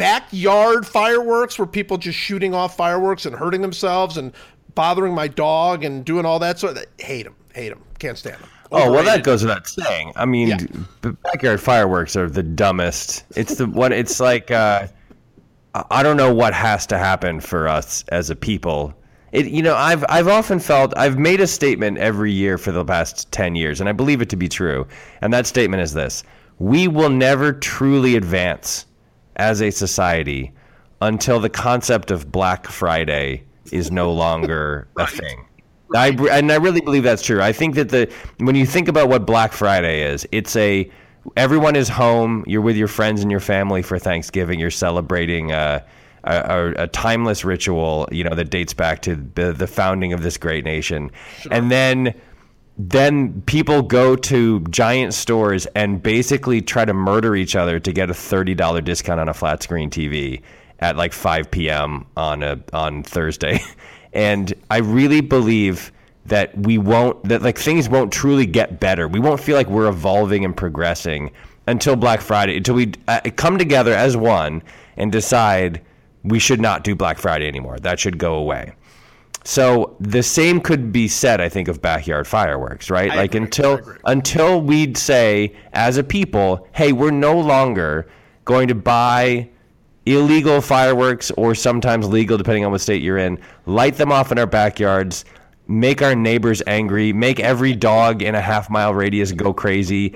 backyard fireworks where people just shooting off fireworks and hurting themselves and bothering my dog and doing all that sort of hate them hate them can't stand them Overrated. oh well that goes without saying i mean yeah. backyard fireworks are the dumbest it's the one it's like uh, i don't know what has to happen for us as a people it, you know, I've I've often felt I've made a statement every year for the past ten years, and I believe it to be true. And that statement is this: We will never truly advance as a society until the concept of Black Friday is no longer a thing. I, and I really believe that's true. I think that the when you think about what Black Friday is, it's a everyone is home. You're with your friends and your family for Thanksgiving. You're celebrating uh, a, a, a timeless ritual, you know, that dates back to the, the founding of this great nation. Sure. And then then people go to giant stores and basically try to murder each other to get a $30 discount on a flat screen TV at like 5 p.m. on a on Thursday. And I really believe that we won't that like things won't truly get better. We won't feel like we're evolving and progressing until Black Friday, until we uh, come together as one and decide we should not do Black Friday anymore. That should go away. So the same could be said, I think, of backyard fireworks, right? I like agree, until until we'd say as a people, hey, we're no longer going to buy illegal fireworks or sometimes legal, depending on what state you're in, light them off in our backyards, make our neighbors angry, make every dog in a half mile radius go crazy,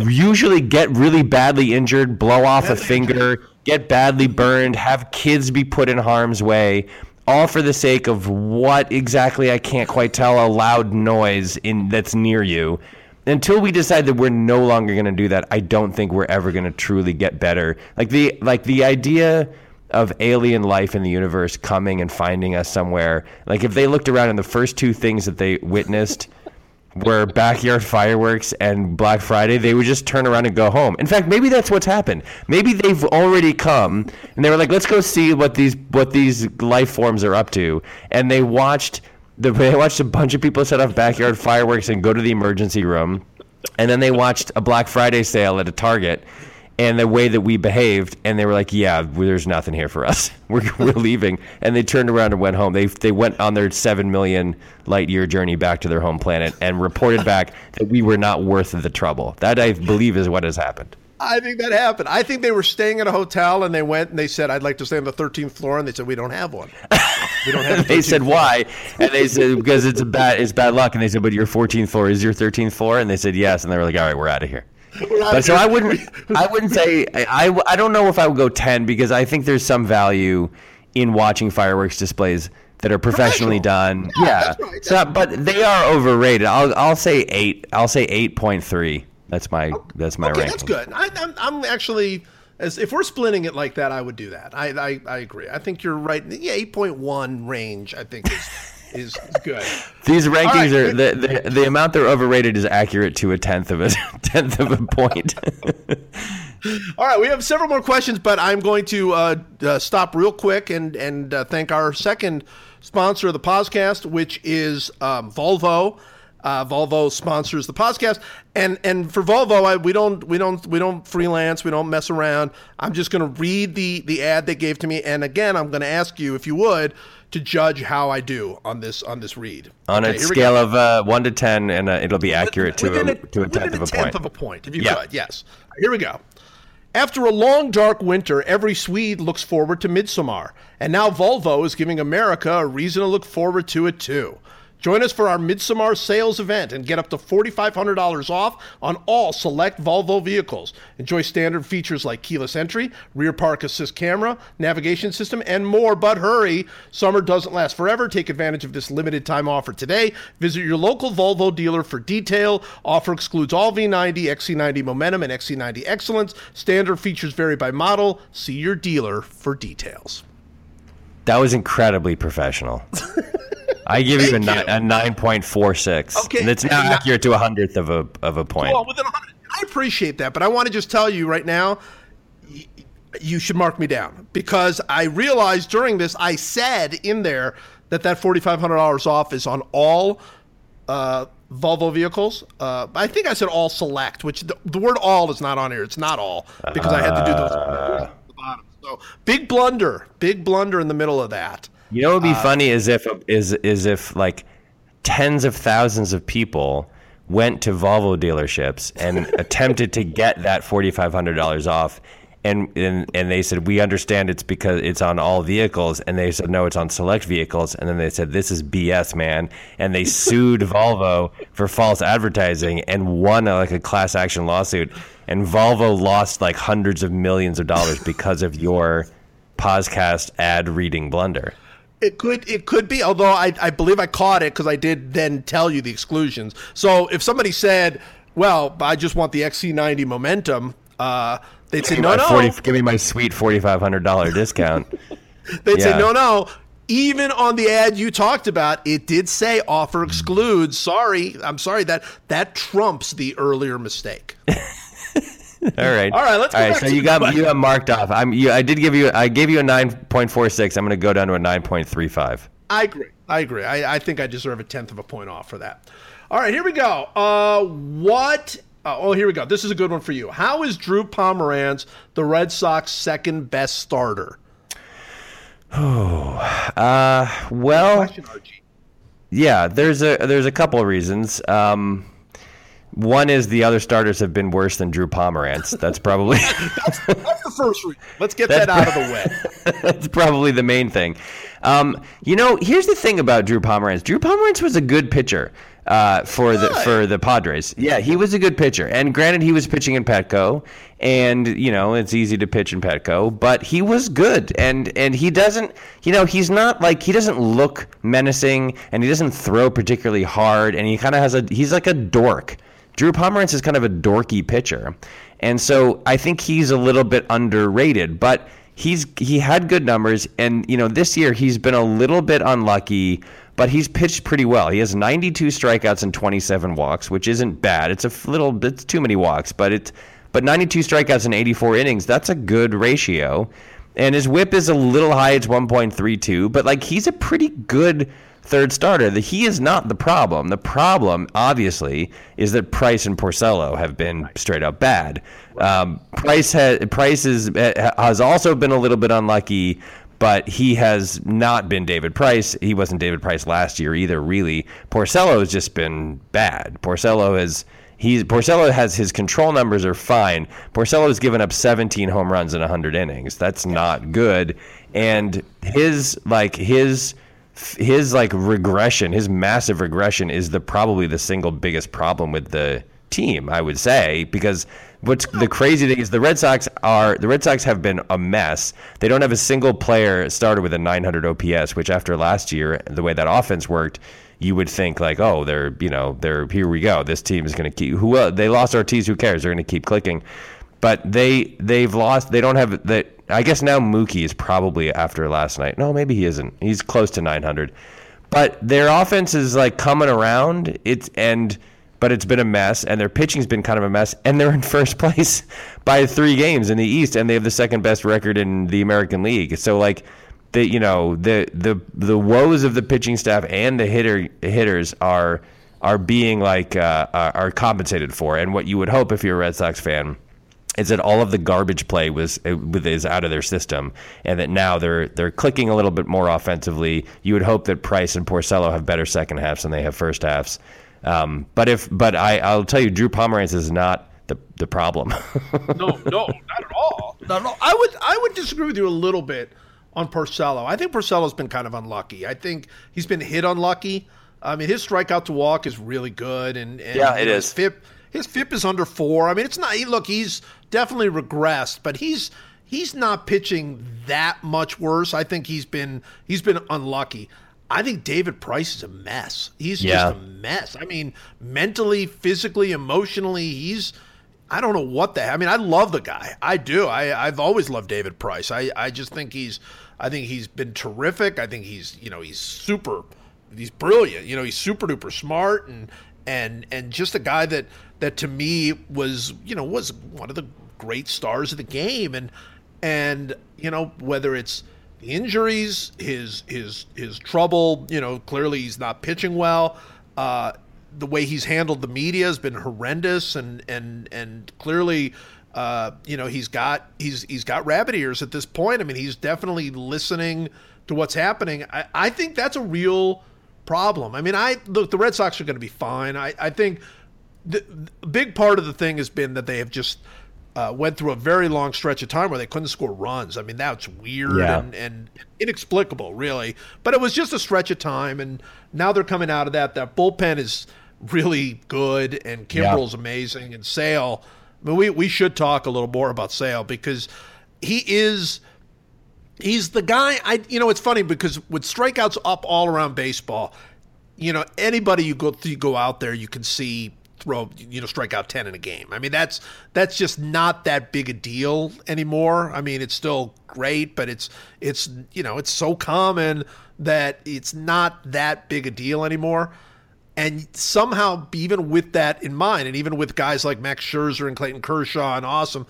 usually get really badly injured, blow off a finger, get badly burned, have kids be put in harm's way all for the sake of what exactly I can't quite tell a loud noise in that's near you. Until we decide that we're no longer going to do that, I don't think we're ever going to truly get better. Like the like the idea of alien life in the universe coming and finding us somewhere. Like if they looked around and the first two things that they witnessed were backyard fireworks and Black Friday, they would just turn around and go home. In fact, maybe that's what's happened. Maybe they've already come and they were like, "Let's go see what these what these life forms are up to," and they watched the they watched a bunch of people set off backyard fireworks and go to the emergency room, and then they watched a Black Friday sale at a Target and the way that we behaved, and they were like, "Yeah, there's nothing here for us. We're, we're leaving." And they turned around and went home. They they went on their seven million light year journey back to their home planet and reported back that we were not worth the trouble. That I believe is what has happened. I think that happened. I think they were staying at a hotel and they went and they said, "I'd like to stay on the 13th floor," and they said, "We don't have one." We don't have. they said, floor. "Why?" And they said, "Because it's a bad it's bad luck." And they said, "But your 14th floor is your 13th floor," and they said, "Yes." And they were like, "All right, we're out of here." But so I wouldn't. I wouldn't say. I, I don't know if I would go ten because I think there's some value in watching fireworks displays that are professionally done. Yeah, yeah. Right. so but they are overrated. I'll I'll say eight. I'll say eight point three. That's my oh, that's my okay, ranking. That's good. I, I'm I'm actually as if we're splitting it like that, I would do that. I I, I agree. I think you're right. Yeah, eight point one range. I think is. Is good. These rankings right. are the, the the amount they're overrated is accurate to a tenth of a tenth of a point. All right, we have several more questions, but I'm going to uh, uh, stop real quick and and uh, thank our second sponsor of the podcast, which is um, Volvo. Uh, Volvo sponsors the podcast, and and for Volvo, I, we don't we don't we don't freelance, we don't mess around. I'm just going to read the the ad they gave to me, and again, I'm going to ask you if you would to judge how I do on this on this read. On okay, a scale of uh, one to ten, and uh, it'll be accurate to a, a, to a tenth of a, tenth point. of a point, if you yeah. could. Yes. Here we go. After a long, dark winter, every Swede looks forward to Midsommar, and now Volvo is giving America a reason to look forward to it too. Join us for our Midsummer sales event and get up to $4,500 off on all select Volvo vehicles. Enjoy standard features like keyless entry, rear park assist camera, navigation system, and more. But hurry, summer doesn't last forever. Take advantage of this limited time offer today. Visit your local Volvo dealer for detail. Offer excludes all V90, XC90 Momentum, and XC90 Excellence. Standard features vary by model. See your dealer for details. That was incredibly professional. I give you a, nine, a nine point four six. Okay, and it's now accurate to a hundredth of a of a point. Well, within I appreciate that, but I want to just tell you right now, you should mark me down because I realized during this I said in there that that forty five hundred dollars off is on all uh, Volvo vehicles. Uh, I think I said all select, which the, the, word all is not on here. It's not all because uh, I had to do those. Uh. So big blunder, big blunder in the middle of that. You know, what would be uh, funny is if is is if like tens of thousands of people went to Volvo dealerships and attempted to get that forty five hundred dollars off. And, and and they said we understand it's because it's on all vehicles and they said no it's on select vehicles and then they said this is BS man and they sued Volvo for false advertising and won a, like a class action lawsuit and Volvo lost like hundreds of millions of dollars because of your podcast ad reading blunder. It could it could be, although I, I believe I caught it because I did then tell you the exclusions. So if somebody said, "Well, I just want the XC90 Momentum," uh, they'd say, "No, no, 40, give me my sweet forty five hundred dollar discount." they'd yeah. say, "No, no." Even on the ad you talked about, it did say offer excludes. Sorry, I'm sorry that that trumps the earlier mistake. All right. All right. Let's. Go. All right. So you got question. you got marked off. I'm. You, I did give you. I gave you a nine point four six. I'm going to go down to a nine point three five. I agree. I agree. I, I think I deserve a tenth of a point off for that. All right. Here we go. Uh, what? Uh, oh, here we go. This is a good one for you. How is Drew Pomeranz the Red Sox second best starter? Oh, uh, well, Question, yeah. There's a there's a couple of reasons. Um, one is the other starters have been worse than Drew Pomeranz. That's probably that's, that's, the first reason. Let's get that out of the way. that's probably the main thing. Um, you know, here's the thing about Drew Pomeranz. Drew Pomeranz was a good pitcher uh, for the for the Padres. Yeah, he was a good pitcher. And granted, he was pitching in Petco, and you know it's easy to pitch in Petco, but he was good. And and he doesn't, you know, he's not like he doesn't look menacing, and he doesn't throw particularly hard, and he kind of has a he's like a dork. Drew Pomeranz is kind of a dorky pitcher. And so I think he's a little bit underrated, but he's he had good numbers and you know this year he's been a little bit unlucky but he's pitched pretty well. He has 92 strikeouts and 27 walks, which isn't bad. It's a little it's too many walks, but it's but 92 strikeouts in 84 innings, that's a good ratio. And his whip is a little high, it's 1.32, but like he's a pretty good third starter. The, he is not the problem. The problem, obviously, is that Price and Porcello have been straight up bad. Um, Price has Price is, has also been a little bit unlucky, but he has not been David Price. He wasn't David Price last year either. Really, Porcello has just been bad. Porcello has. He's Porcello has his control numbers are fine. Porcello has given up 17 home runs in 100 innings. That's not good. And his like his his like regression, his massive regression is the probably the single biggest problem with the team, I would say, because what's the crazy thing is the Red Sox are the Red Sox have been a mess. They don't have a single player started with a 900 OPS, which after last year, the way that offense worked, you would think like, oh, they're you know they're here we go. This team is going to keep who uh, they lost Ortiz. Who cares? They're going to keep clicking. But they they've lost. They don't have that. I guess now Mookie is probably after last night. No, maybe he isn't. He's close to 900. But their offense is like coming around. It's and but it's been a mess, and their pitching's been kind of a mess, and they're in first place by three games in the East, and they have the second best record in the American League. So like the you know the the the woes of the pitching staff and the hitter hitters are are being like uh, are compensated for, and what you would hope if you're a Red Sox fan is that all of the garbage play was is out of their system, and that now they're they're clicking a little bit more offensively. You would hope that Price and Porcello have better second halves than they have first halves. Um, but if but I I'll tell you, Drew Pomeranz is not the the problem. no, no, not at all. Not at all. I would I would disagree with you a little bit on Porcello. I think Porcello's been kind of unlucky. I think he's been hit unlucky. I mean, his strikeout to walk is really good, and, and yeah, it is. FIP, his FIP is under four. I mean, it's not. Look, he's definitely regressed, but he's he's not pitching that much worse. I think he's been he's been unlucky. I think David Price is a mess. He's yeah. just a mess. I mean, mentally, physically, emotionally, he's I don't know what the I mean, I love the guy. I do. I I've always loved David Price. I I just think he's I think he's been terrific. I think he's, you know, he's super he's brilliant. You know, he's super duper smart and and and just a guy that that to me was you know was one of the great stars of the game. And and you know whether it's the injuries his his his trouble you know clearly he's not pitching well. Uh, the way he's handled the media has been horrendous. And and and clearly uh, you know he's got he's he's got rabbit ears at this point. I mean he's definitely listening to what's happening. I, I think that's a real problem. I mean, I look, the Red Sox are going to be fine. I, I think the, the big part of the thing has been that they have just uh, went through a very long stretch of time where they couldn't score runs. I mean, that's weird yeah. and, and inexplicable, really. But it was just a stretch of time, and now they're coming out of that. That bullpen is really good, and Kimbrel's yeah. amazing, and Sale. I mean, we we should talk a little more about Sale because he is – he's the guy. I you know it's funny because with strikeouts up all around baseball, you know anybody you go you go out there you can see throw you know strike out 10 in a game i mean that's that's just not that big a deal anymore i mean it's still great but it's it's you know it's so common that it's not that big a deal anymore and somehow even with that in mind and even with guys like max scherzer and clayton kershaw and awesome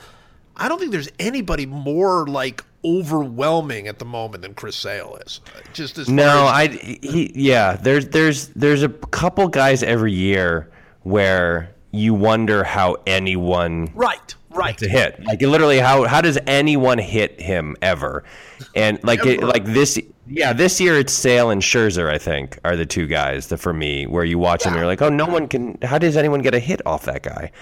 i don't think there's anybody more like overwhelming at the moment than Chris Sale is. Just as no, I he yeah. There's there's there's a couple guys every year where you wonder how anyone right right to hit like literally how how does anyone hit him ever and like it, like this yeah this year it's Sale and Scherzer I think are the two guys that for me where you watch yeah. them and you're like oh no one can how does anyone get a hit off that guy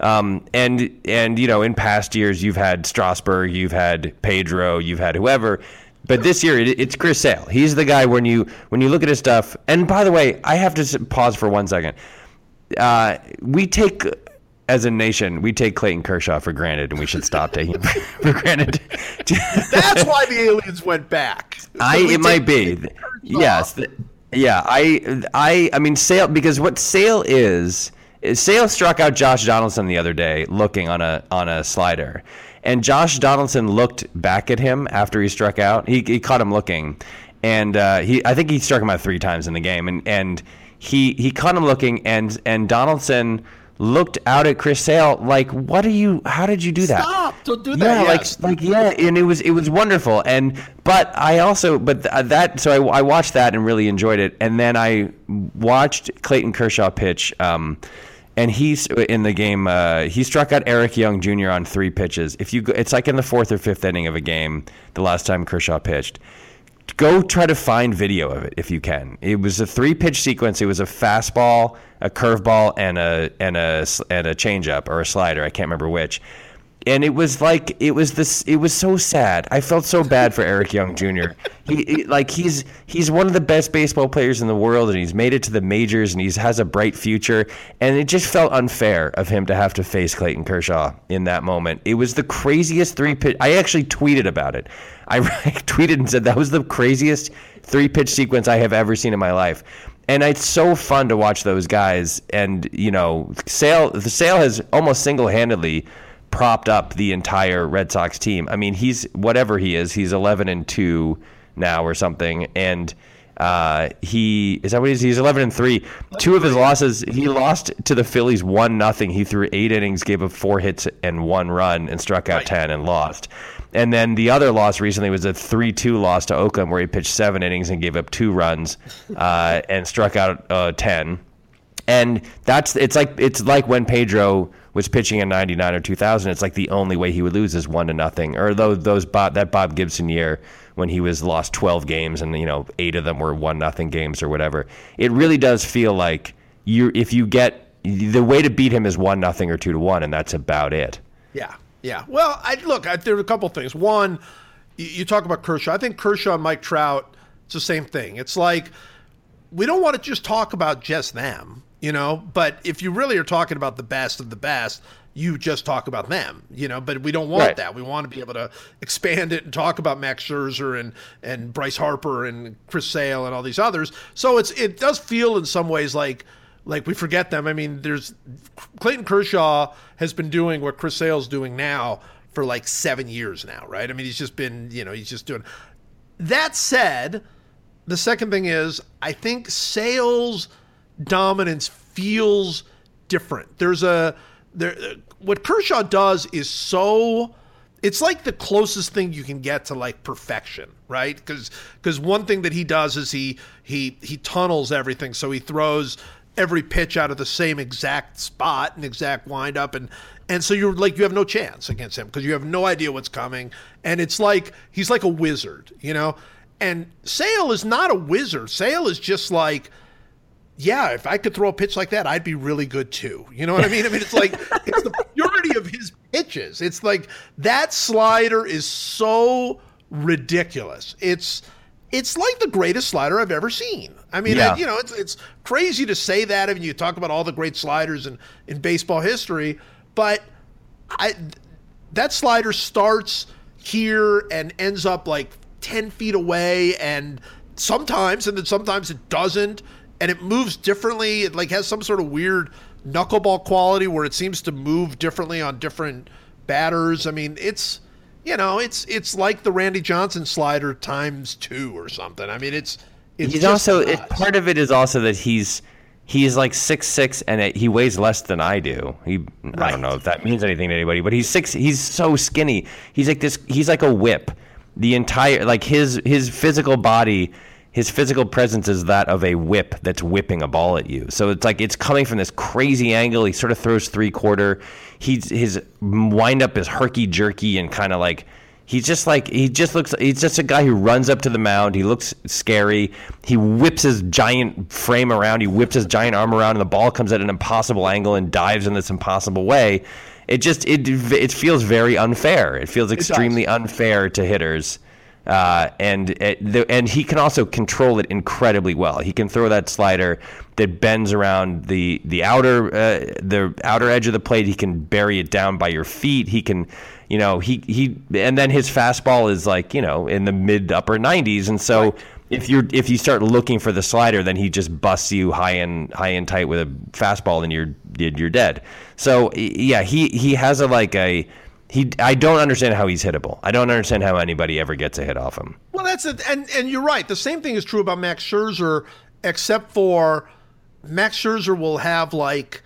um, and and you know, in past years, you've had Strasburg, you've had Pedro, you've had whoever. But this year, it, it's Chris Sale. He's the guy when you when you look at his stuff. And by the way, I have to pause for one second. Uh, we take as a nation, we take Clayton Kershaw for granted, and we should stop taking him for granted. That's why the aliens went back. So I it might be, yes, yeah. I I I mean Sale because what Sale is Sale struck out Josh Donaldson the other day looking on a on a slider. And Josh Donaldson looked back at him after he struck out. He, he caught him looking, and uh, he I think he struck him out three times in the game. And, and he he caught him looking, and and Donaldson looked out at Chris Sale like, "What are you? How did you do that? Stop! Don't do that." Yeah, yes. like like yeah, and it was it was wonderful. And but I also but th- that so I, I watched that and really enjoyed it. And then I watched Clayton Kershaw pitch. Um, and he's in the game. Uh, he struck out Eric Young Jr. on three pitches. If you, it's like in the fourth or fifth inning of a game. The last time Kershaw pitched, go try to find video of it if you can. It was a three pitch sequence. It was a fastball, a curveball, and a and a and a changeup or a slider. I can't remember which. And it was like it was this it was so sad. I felt so bad for eric young jr he, he, like he's he's one of the best baseball players in the world and he's made it to the majors and he has a bright future. And it just felt unfair of him to have to face clayton kershaw in that moment. It was the craziest three pitch i actually tweeted about it. I, I tweeted and said that was the craziest three pitch sequence i have ever seen in my life. And it's so fun to watch those guys and you know sale the sale has almost single-handedly propped up the entire Red Sox team. I mean, he's whatever he is, he's 11 and 2 now or something and uh, he is that what he is? He's 11 and 3. Two of his losses, he lost to the Phillies 1 nothing. He threw 8 innings, gave up 4 hits and 1 run and struck out right. 10 and lost. And then the other loss recently was a 3 2 loss to Oakland where he pitched 7 innings and gave up 2 runs uh, and struck out uh, 10. And that's it's like it's like when Pedro was pitching in 99 or 2000 it's like the only way he would lose is 1 to nothing. Or though those Bob, that Bob Gibson year when he was lost 12 games and you know 8 of them were 1 nothing games or whatever it really does feel like you if you get the way to beat him is 1 nothing or 2 to 1 and that's about it. Yeah yeah. Well I look I, there are a couple things. One you, you talk about Kershaw. I think Kershaw and Mike Trout it's the same thing. It's like we don't want to just talk about just them you know. But if you really are talking about the best of the best, you just talk about them, you know. But we don't want right. that. We want to be able to expand it and talk about Max Scherzer and and Bryce Harper and Chris Sale and all these others. So it's it does feel in some ways like like we forget them. I mean, there's Clayton Kershaw has been doing what Chris Sale's doing now for like seven years now, right? I mean, he's just been, you know, he's just doing. That said, the second thing is I think Sale's dominance feels different. There's a there what Kershaw does is so it's like the closest thing you can get to like perfection, right? Because because one thing that he does is he he he tunnels everything, so he throws every pitch out of the same exact spot and exact windup. And and so you're like you have no chance against him because you have no idea what's coming. And it's like he's like a wizard you know? And sale is not a wizard. Sale is just like yeah, if I could throw a pitch like that, I'd be really good too. You know what I mean? I mean, it's like it's the purity of his pitches. It's like that slider is so ridiculous. It's it's like the greatest slider I've ever seen. I mean, yeah. I, you know, it's it's crazy to say that. I mean, you talk about all the great sliders in in baseball history, but I that slider starts here and ends up like ten feet away, and sometimes, and then sometimes it doesn't and it moves differently. It like has some sort of weird knuckleball quality where it seems to move differently on different batters. I mean, it's you know, it's it's like the Randy Johnson slider times two or something. I mean, it's it's he's also it, part of it is also that he's he's like six six and it, he weighs less than I do. He right. I don't know if that means anything to anybody, but he's six. He's so skinny. He's like this. He's like a whip. The entire like his his physical body his physical presence is that of a whip that's whipping a ball at you. So it's like it's coming from this crazy angle. He sort of throws three quarter. He's his windup is herky jerky and kind of like he's just like he just looks. He's just a guy who runs up to the mound. He looks scary. He whips his giant frame around. He whips his giant arm around, and the ball comes at an impossible angle and dives in this impossible way. It just it it feels very unfair. It feels extremely unfair to hitters uh, and it, the, and he can also control it incredibly well. He can throw that slider that bends around the the outer uh, the outer edge of the plate. He can bury it down by your feet. He can, you know, he he and then his fastball is like you know in the mid upper 90s, and so. Right. If you're if you start looking for the slider, then he just busts you high and high and tight with a fastball, and you're you're dead. So yeah, he he has a like a he, I don't understand how he's hittable. I don't understand how anybody ever gets a hit off him. Well, that's it, and and you're right. The same thing is true about Max Scherzer, except for Max Scherzer will have like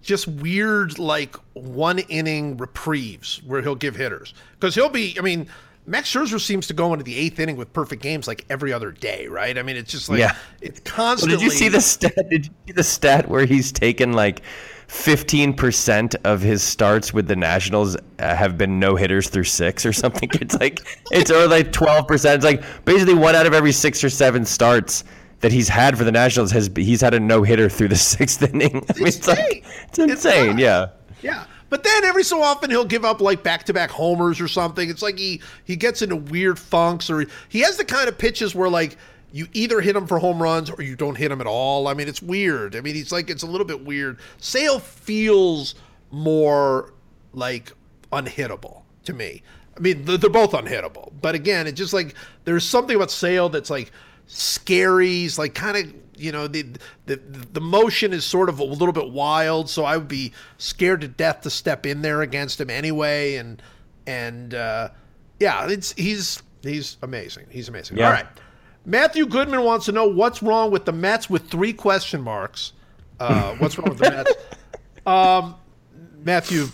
just weird like one inning reprieves where he'll give hitters because he'll be. I mean, Max Scherzer seems to go into the eighth inning with perfect games like every other day, right? I mean, it's just like yeah. it's constantly. Well, did you see the stat? Did you see the stat where he's taken like 15% of his starts with the Nationals uh, have been no hitters through six or something. It's like, it's or like 12%. It's like basically one out of every six or seven starts that he's had for the Nationals has he's had a no hitter through the sixth inning. I mean, it's, it's like, it's insane. It's yeah. Yeah. But then every so often he'll give up like back to back homers or something. It's like he he gets into weird funks or he, he has the kind of pitches where like you either hit him for home runs or you don't hit him at all. I mean, it's weird. I mean, he's like it's a little bit weird. Sale feels more like unhittable to me. I mean, they're both unhittable, but again, it's just like there's something about Sale that's like scary. He's like kind of you know the, the the motion is sort of a little bit wild, so I would be scared to death to step in there against him anyway. And and uh, yeah, it's he's he's amazing. He's amazing. Yeah. All right. Matthew Goodman wants to know what's wrong with the Mets with three question marks. Uh, what's wrong with the Mets? Um, Matthew,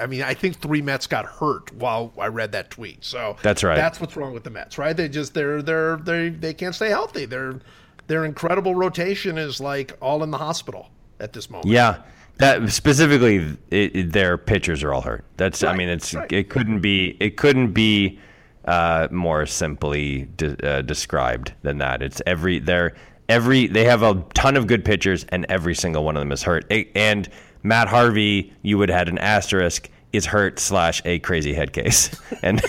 I mean, I think three Mets got hurt while I read that tweet. So that's right. That's what's wrong with the Mets, right? They just they're they're they they can't stay healthy. Their their incredible rotation is like all in the hospital at this moment. Yeah. That specifically, it, it, their pitchers are all hurt. That's, right, I mean, it's right. it couldn't be it couldn't be uh, more simply de- uh, described than that. It's every they're every they have a ton of good pitchers, and every single one of them is hurt. and Matt Harvey, you would have had an asterisk is hurt slash a crazy head case. And,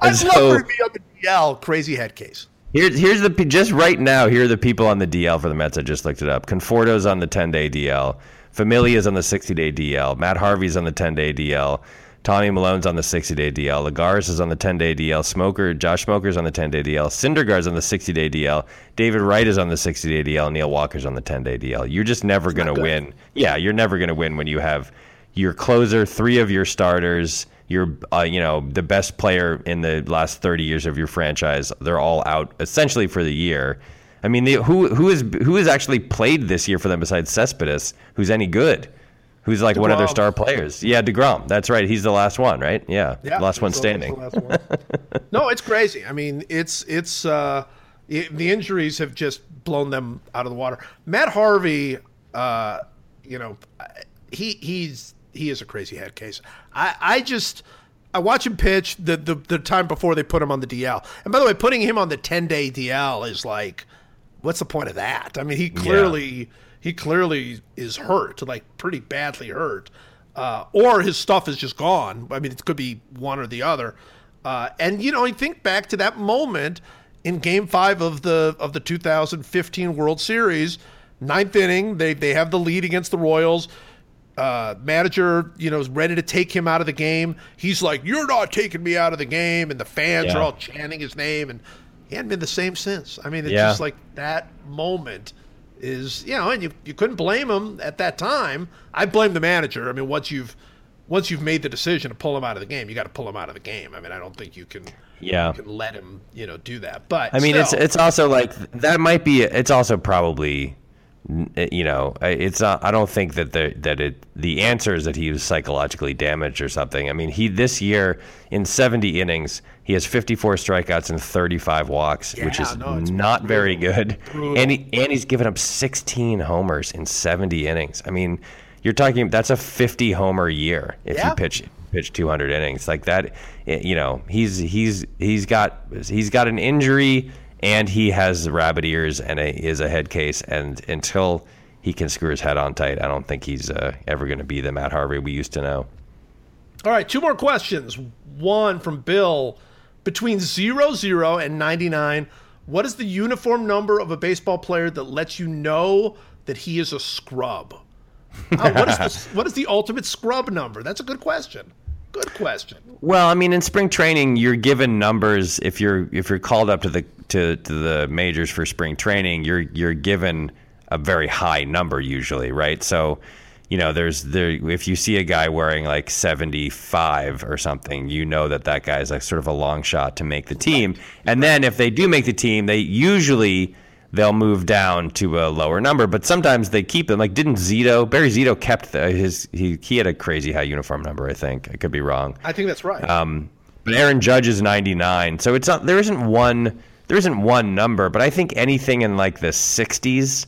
I'd so, love to be on the DL crazy head case. Here's here's the just right now. Here are the people on the DL for the Mets. I just looked it up. Conforto's on the 10 day DL. Familia's on the 60 day DL. Matt Harvey's on the 10 day DL. Tommy Milone's on the 60 day DL. Lagares is on the 10 day DL. Smoker, Josh Smoker's on the 10 day DL. Syndergaard's on the 60 day DL. David Wright is on the 60 day DL. Neil Walker's on the 10 day DL. You're just never going to win. Yeah, you're never going to win when you have your closer, three of your starters, your uh, you know the best player in the last 30 years of your franchise. They're all out essentially for the year. I mean, the, who who is who has actually played this year for them besides Cespedes, who's any good? Who's like DeGrom. one of their star players. Yeah, Degrom. That's right. He's the last one, right? Yeah, yeah last one standing. Last one. no, it's crazy. I mean, it's it's uh, it, the injuries have just blown them out of the water. Matt Harvey, uh, you know, he he's he is a crazy head case. I I just. I watch him pitch the, the the time before they put him on the DL. And by the way, putting him on the 10 day DL is like, what's the point of that? I mean, he clearly yeah he clearly is hurt, like pretty badly hurt, uh, or his stuff is just gone. I mean, it could be one or the other. Uh, and you know, I think back to that moment in Game Five of the of the 2015 World Series, ninth inning. They they have the lead against the Royals. Uh, manager, you know, is ready to take him out of the game. He's like, "You're not taking me out of the game," and the fans yeah. are all chanting his name, and he hadn't been the same since. I mean, it's yeah. just like that moment is you know, and you you couldn't blame him at that time. I blame the manager. I mean, once you've once you've made the decision to pull him out of the game, you got to pull him out of the game. I mean, I don't think you can yeah you can let him you know do that. But I mean, still. it's it's also like that might be it's also probably you know it's not, I don't think that the that it the answer is that he was psychologically damaged or something. I mean, he this year in 70 innings he has 54 strikeouts and 35 walks, yeah, which is no, not brutal. very good. Brutal. And he, and he's given up 16 homers in 70 innings. I mean, you're talking that's a 50 homer year if yeah. you pitch pitch 200 innings like that. Eh, you know, he's he's he's got he's got an injury and he has rabbit ears and a, is a head case. And until he can screw his head on tight, I don't think he's uh, ever going to be the Matt Harvey we used to know. All right, two more questions. One from Bill between 0 0 and 99, what is the uniform number of a baseball player that lets you know that he is a scrub? uh, what, is the, what is the ultimate scrub number? That's a good question. Good question. Well, I mean, in spring training, you're given numbers. If you're if you're called up to the to, to the majors for spring training, you're you're given a very high number usually, right? So you know, there's there if you see a guy wearing like 75 or something, you know that that guy's like sort of a long shot to make the team. And then if they do make the team, they usually they'll move down to a lower number, but sometimes they keep them. Like didn't Zito Barry Zito kept the, his he he had a crazy high uniform number. I think I could be wrong. I think that's right. Um, but Aaron Judge is 99, so it's not there isn't one there isn't one number, but I think anything in like the 60s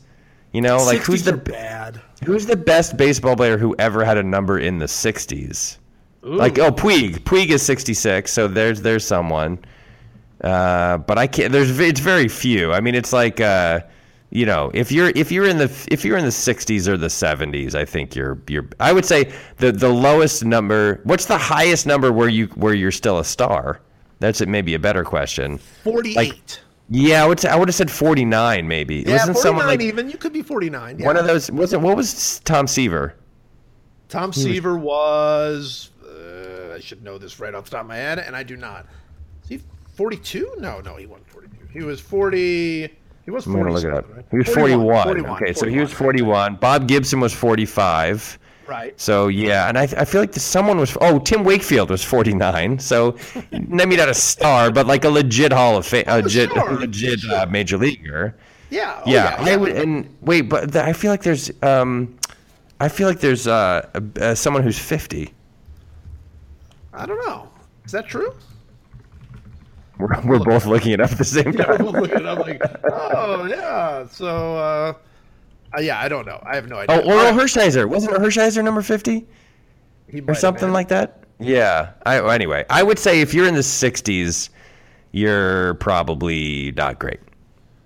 you know, like who's the bad? Who's the best baseball player who ever had a number in the '60s? Ooh. Like oh Puig, Puig is 66, so there's there's someone. Uh, but I can't. There's it's very few. I mean, it's like uh, you know, if you're if you're in the if you're in the 60s or the 70s, I think you're you're. I would say the the lowest number. What's the highest number where you where you're still a star? That's it. maybe a better question. Forty-eight. Yeah, I would say I would have said 49 maybe. yeah, Wasn't someone forty-nine like even. You could be forty-nine. Yeah. one of those? Wasn't what was Tom Seaver? Tom Seaver was. Uh, I should know this right off the top of my head, and I do not. Is he forty-two? No, no, he wasn't forty-two. He was forty. He was I'm forty. look it up. He was 41. Okay, so he was 41. Bob Gibson was 45. Right. So yeah, and I, I feel like the, someone was oh Tim Wakefield was 49. So maybe not a star, but like a legit Hall of Fame, a legit, sure. legit uh, major leaguer. Yeah. oh, yeah, yeah. I would. And wait, but th- I feel like there's um, I feel like there's uh, uh someone who's 50. I don't know. Is that true? We're, we're both looking it up at the same time. I'm looking up like, oh yeah. So uh, yeah, I don't know. I have no idea. Oh, Orel Hershiser wasn't Hershiser number 50? Or something like that. Yeah. I anyway, I would say if you're in the 60s, you're probably not great.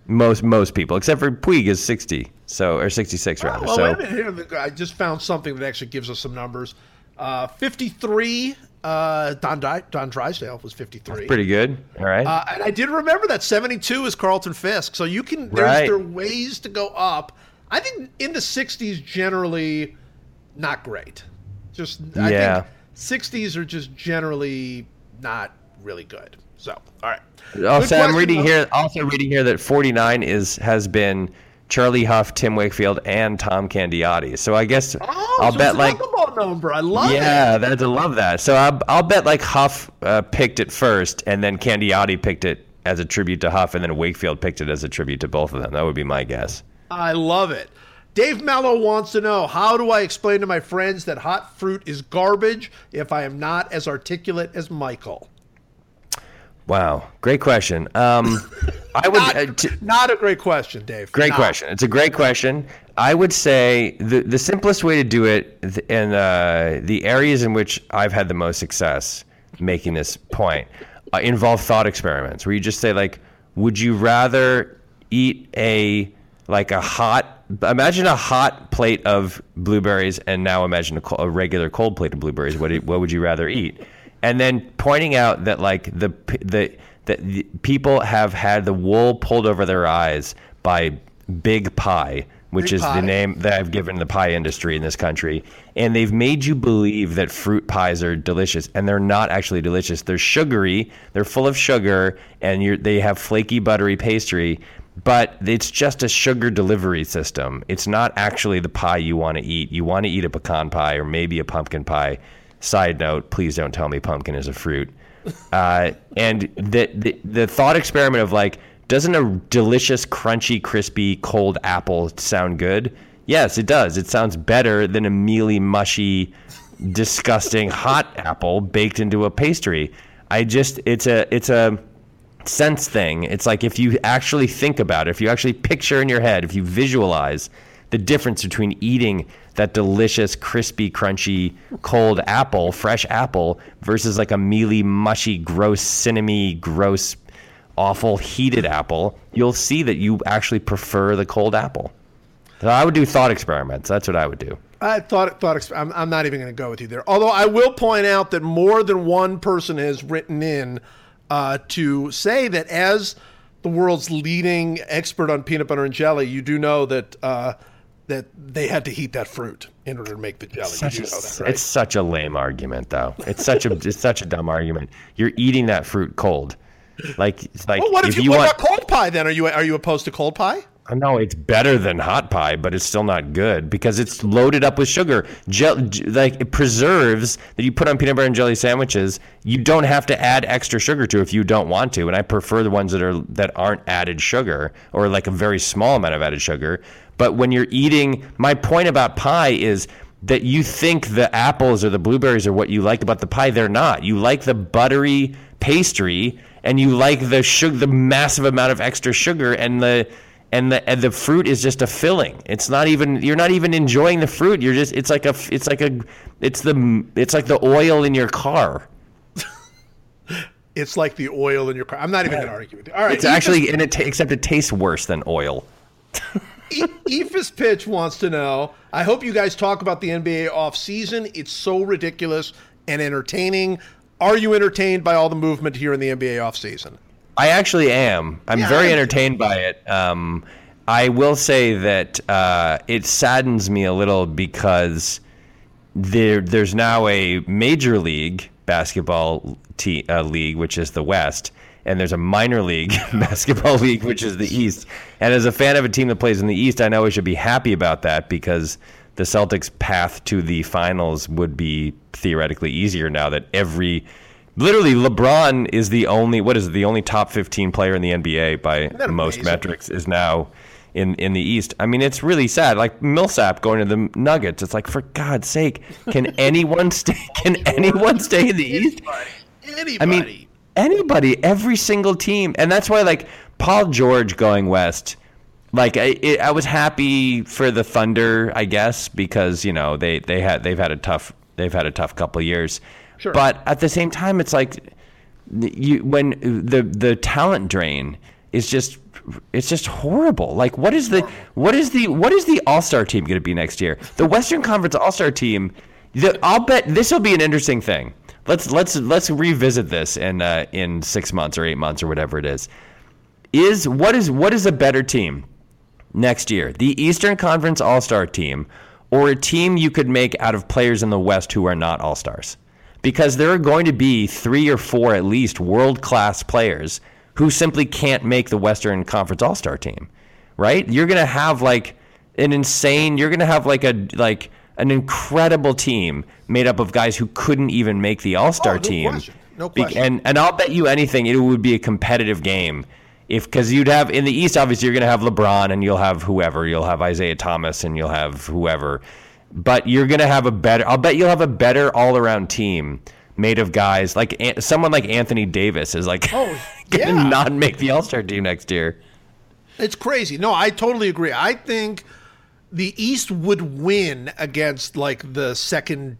Most most people, except for Puig, is 60, so or 66 rather. Well, so wait a minute. Here, I just found something that actually gives us some numbers. Uh, 53. Uh, Don Di- Don Drysdale was 53. pretty good. All right. Uh, and I did remember that 72 is Carlton Fisk. So you can there's Right. there ways to go up. I think in the 60s generally not great. Just I Yeah. think 60s are just generally not really good. So, all right. also, I'm reading here. Also reading here that 49 is has been Charlie Hough, Tim Wakefield, and Tom Candiotti. So I guess Oh, I'll so bet like number. I love it. Yeah, I love that. So I'll, I'll bet like Hough uh, picked it first, and then Candiotti picked it as a tribute to Hough, and then Wakefield picked it as a tribute to both of them. That would be my guess. I love it. Dave Mello wants to know how do I explain to my friends that hot fruit is garbage if I am not as articulate as Michael? Wow, great question. Um, I would. Not, uh, t- not a great question, Dave. Great Not. question. It's a great question. I would say the the simplest way to do it, and uh, the areas in which I've had the most success making this point, uh, involve thought experiments where you just say like, would you rather eat a like a hot imagine a hot plate of blueberries and now imagine a, a regular cold plate of blueberries what, what would you rather eat and then pointing out that like the the that the people have had the wool pulled over their eyes by big pie which Big is pie. the name that I've given the pie industry in this country and they've made you believe that fruit pies are delicious and they're not actually delicious they're sugary they're full of sugar and you're, they have flaky buttery pastry but it's just a sugar delivery system. It's not actually the pie you want to eat. You want to eat a pecan pie or maybe a pumpkin pie. Side note: Please don't tell me pumpkin is a fruit. Uh, and the, the the thought experiment of like, doesn't a delicious, crunchy, crispy, cold apple sound good? Yes, it does. It sounds better than a mealy, mushy, disgusting hot apple baked into a pastry. I just it's a it's a sense thing. It's like if you actually think about it, if you actually picture in your head, if you visualize the difference between eating that delicious, crispy, crunchy, cold apple, fresh apple, versus like a mealy, mushy, gross, cinnamony, gross, awful, heated apple, you'll see that you actually prefer the cold apple. So I would do thought experiments. That's what I would do. I thought thought I'm, I'm not even going to go with you there. Although I will point out that more than one person has written in uh, to say that as the world's leading expert on peanut butter and jelly, you do know that uh, that they had to heat that fruit in order to make the jelly. You do know that, right? It's such a lame argument, though. It's such a it's such a dumb argument. You're eating that fruit cold, like like Well, what if, you, want. what cold pie then? Are you are you opposed to cold pie? Uh, no, it's better than hot pie, but it's still not good because it's loaded up with sugar. Gel, j- like it preserves that you put on peanut butter and jelly sandwiches. You don't have to add extra sugar to if you don't want to. And I prefer the ones that are that aren't added sugar or like a very small amount of added sugar. But when you're eating, my point about pie is that you think the apples or the blueberries are what you like about the pie. They're not. You like the buttery pastry and you like the sugar, the massive amount of extra sugar and the and the and the fruit is just a filling. It's not even you're not even enjoying the fruit. You're just it's like a it's like a it's the it's like the oil in your car. It's like the oil in your car. I'm not even going to argue with you. All right, It's actually just- and it ta- except it tastes worse than oil. Eephus Pitch wants to know. I hope you guys talk about the NBA offseason. It's so ridiculous and entertaining. Are you entertained by all the movement here in the NBA offseason? I actually am. I'm yeah, very entertained by it. Um, I will say that uh, it saddens me a little because there there's now a major league basketball te- uh, league, which is the West, and there's a minor league basketball league, which is the East. And as a fan of a team that plays in the East, I know we should be happy about that because the Celtics' path to the finals would be theoretically easier now that every literally LeBron is the only what is it, the only top 15 player in the NBA by most metrics is now in in the East. I mean, it's really sad. Like Millsap going to the Nuggets. It's like for God's sake, can anyone stay? Can anyone stay in the East? Anybody. I mean, anybody, every single team, and that's why like Paul George going west. Like I, it, I was happy for the Thunder, I guess, because you know they they had they've had a tough they've had a tough couple years. Sure. But at the same time, it's like you when the the talent drain is just it's just horrible. Like what is the what is the what is the All Star team going to be next year? The Western Conference All Star team. The, I'll bet this will be an interesting thing. Let's let's let's revisit this in uh, in six months or eight months or whatever it is. Is what is what is a better team next year? The Eastern Conference All Star team or a team you could make out of players in the West who are not All Stars? Because there are going to be three or four at least world class players who simply can't make the Western Conference All Star team, right? You're gonna have like an insane. You're gonna have like a like an incredible team made up of guys who couldn't even make the All Star oh, no team. Question. No question. And and I'll bet you anything it would be a competitive game if because you'd have in the East obviously you're going to have LeBron and you'll have whoever you'll have Isaiah Thomas and you'll have whoever, but you're going to have a better. I'll bet you'll have a better all around team made of guys like someone like Anthony Davis is like oh, yeah. gonna not make the All Star team next year. It's crazy. No, I totally agree. I think the East would win against like the second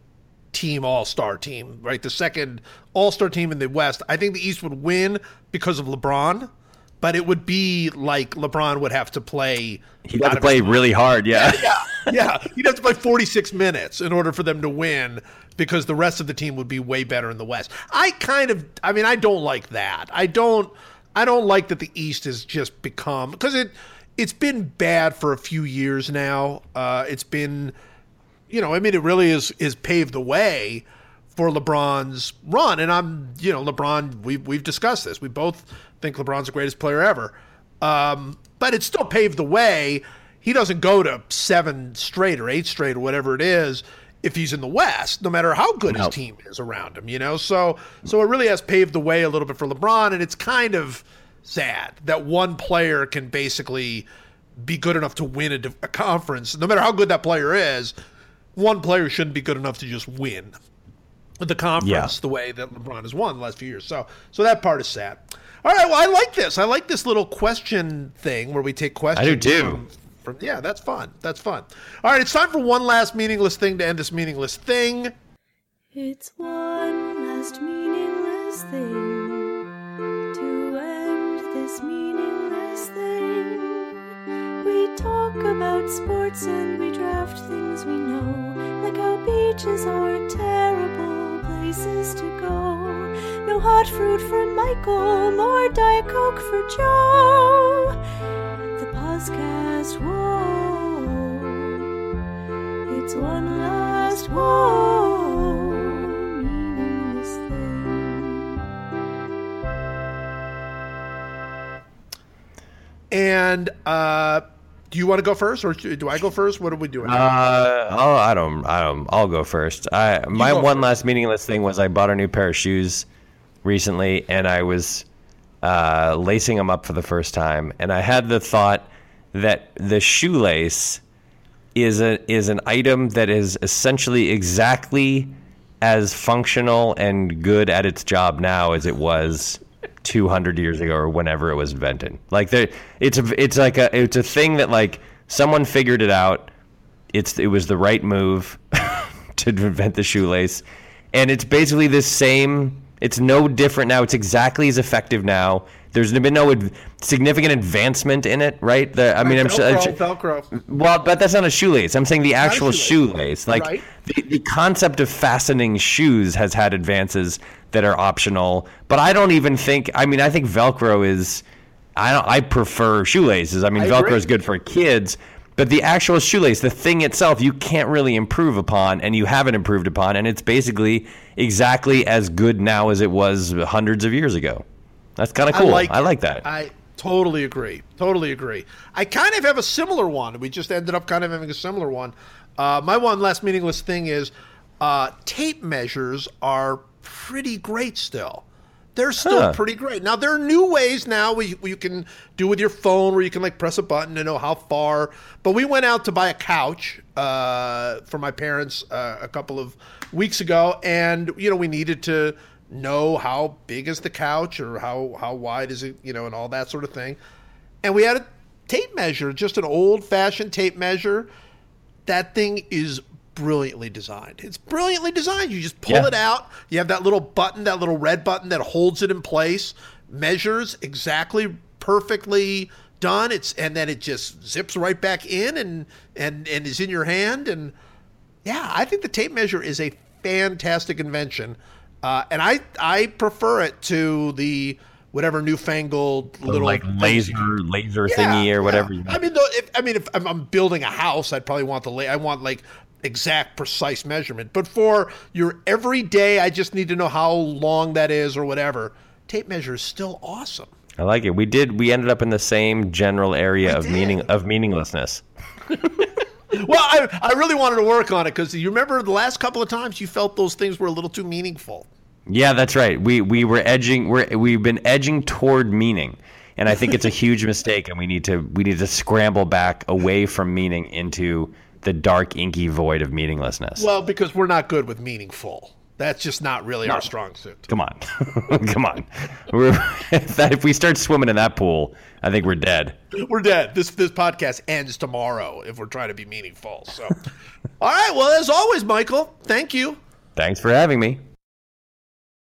team All Star team, right? The second All Star team in the West. I think the East would win because of LeBron but it would be like LeBron would have to play. He'd have to play really hard, yeah. yeah. Yeah, yeah. He'd have to play 46 minutes in order for them to win because the rest of the team would be way better in the West. I kind of, I mean, I don't like that. I don't, I don't like that the East has just become because it, it's been bad for a few years now. Uh, it's been, you know, I mean, it really is is paved the way for LeBron's run, and I'm, you know, LeBron. We we've discussed this. We both think LeBron's the greatest player ever. Um, but it still paved the way. He doesn't go to seven straight or eight straight or whatever it is if he's in the West, no matter how good his team is around him, you know. So so it really has paved the way a little bit for LeBron, and it's kind of sad that one player can basically be good enough to win a, a conference, no matter how good that player is. One player shouldn't be good enough to just win the conference yeah. the way that LeBron has won the last few years. So so that part is sad. All right, well, I like this. I like this little question thing where we take questions. I do too. From, from, yeah, that's fun. That's fun. All right, it's time for one last meaningless thing to end this meaningless thing. It's one last meaningless thing talk about sports and we draft things we know, like how beaches are terrible places to go. No hot fruit for Michael, nor Diet Coke for Joe. The podcast, whoa, it's one last whoa, meaningless thing. And uh, do you want to go first, or do I go first? What are we doing? Uh, I'll, I don't, I don't. I'll go first. I my one first. last meaningless thing was I bought a new pair of shoes recently, and I was uh, lacing them up for the first time, and I had the thought that the shoelace is a is an item that is essentially exactly as functional and good at its job now as it was 200 years ago or whenever it was invented. Like there, it's a it's like a it's a thing that like someone figured it out. It's it was the right move to invent the shoelace, and it's basically the same it's no different now. It's exactly as effective now there's been no ad- significant advancement in it, right? The, I mean, I'm sure. Velcro. Well, but that's not a shoelace. I'm saying the actual shoelace. shoelace. Like Right. the, the concept of fastening shoes has had advances that are optional. But I don't even think. I mean, I think Velcro is. I don't. I prefer shoelaces. I mean, I Velcro is good for kids. But the actual shoelace, the thing itself, you can't really improve upon, and you haven't improved upon, and it's basically exactly as good now as it was hundreds of years ago. That's kind of cool. I like, that. I totally agree. Totally agree. I kind of have a similar one. We just ended up kind of having a similar one. Uh, my one last meaningless thing is uh, tape measures are pretty great still. They're still Huh. pretty great. Now there are new ways now we you can do with your phone where you can like press a button to know how far. But we went out to buy a couch uh, for my parents uh, a couple of weeks ago, and you know we needed to know how big is the couch or how how wide is it, you know, and all that sort of thing. And we had a tape measure, just an old fashioned tape measure. That thing is brilliantly designed. It's brilliantly designed. You just pull Yeah. it out. You have that little button, that little red button that holds it in place, measures exactly perfectly done. It's and then it just zips right back in and and and is in your hand. And yeah, I think the tape measure is a fantastic invention, uh, and I I prefer it to the whatever newfangled little like laser, can- laser thingy or whatever. yeah. I mean, though, if I mean, if I'm, I'm building a house, I'd probably want the la- I want like exact, precise measurement. But for your everyday, I just need to know how long that is or whatever. Tape measure is still awesome. I like it. We did. We ended up in the same general area of did. meaning of meaninglessness. Well, I, I really wanted to work on it because you remember the last couple of times you felt those things were a little too meaningful. Yeah, that's right. We we were edging. We're we've been edging toward meaning, and I think it's a huge mistake. And we need to we need to scramble back away from meaning into the dark, inky void of meaninglessness. Well, because we're not good with meaningful. That's just not really our strong suit. Come on, come on. If, that, if we start swimming in that pool, I think we're dead. We're dead. This this podcast ends tomorrow if we're trying to be meaningful. So, all right. Well, as always, Michael, thank you. Thanks for having me.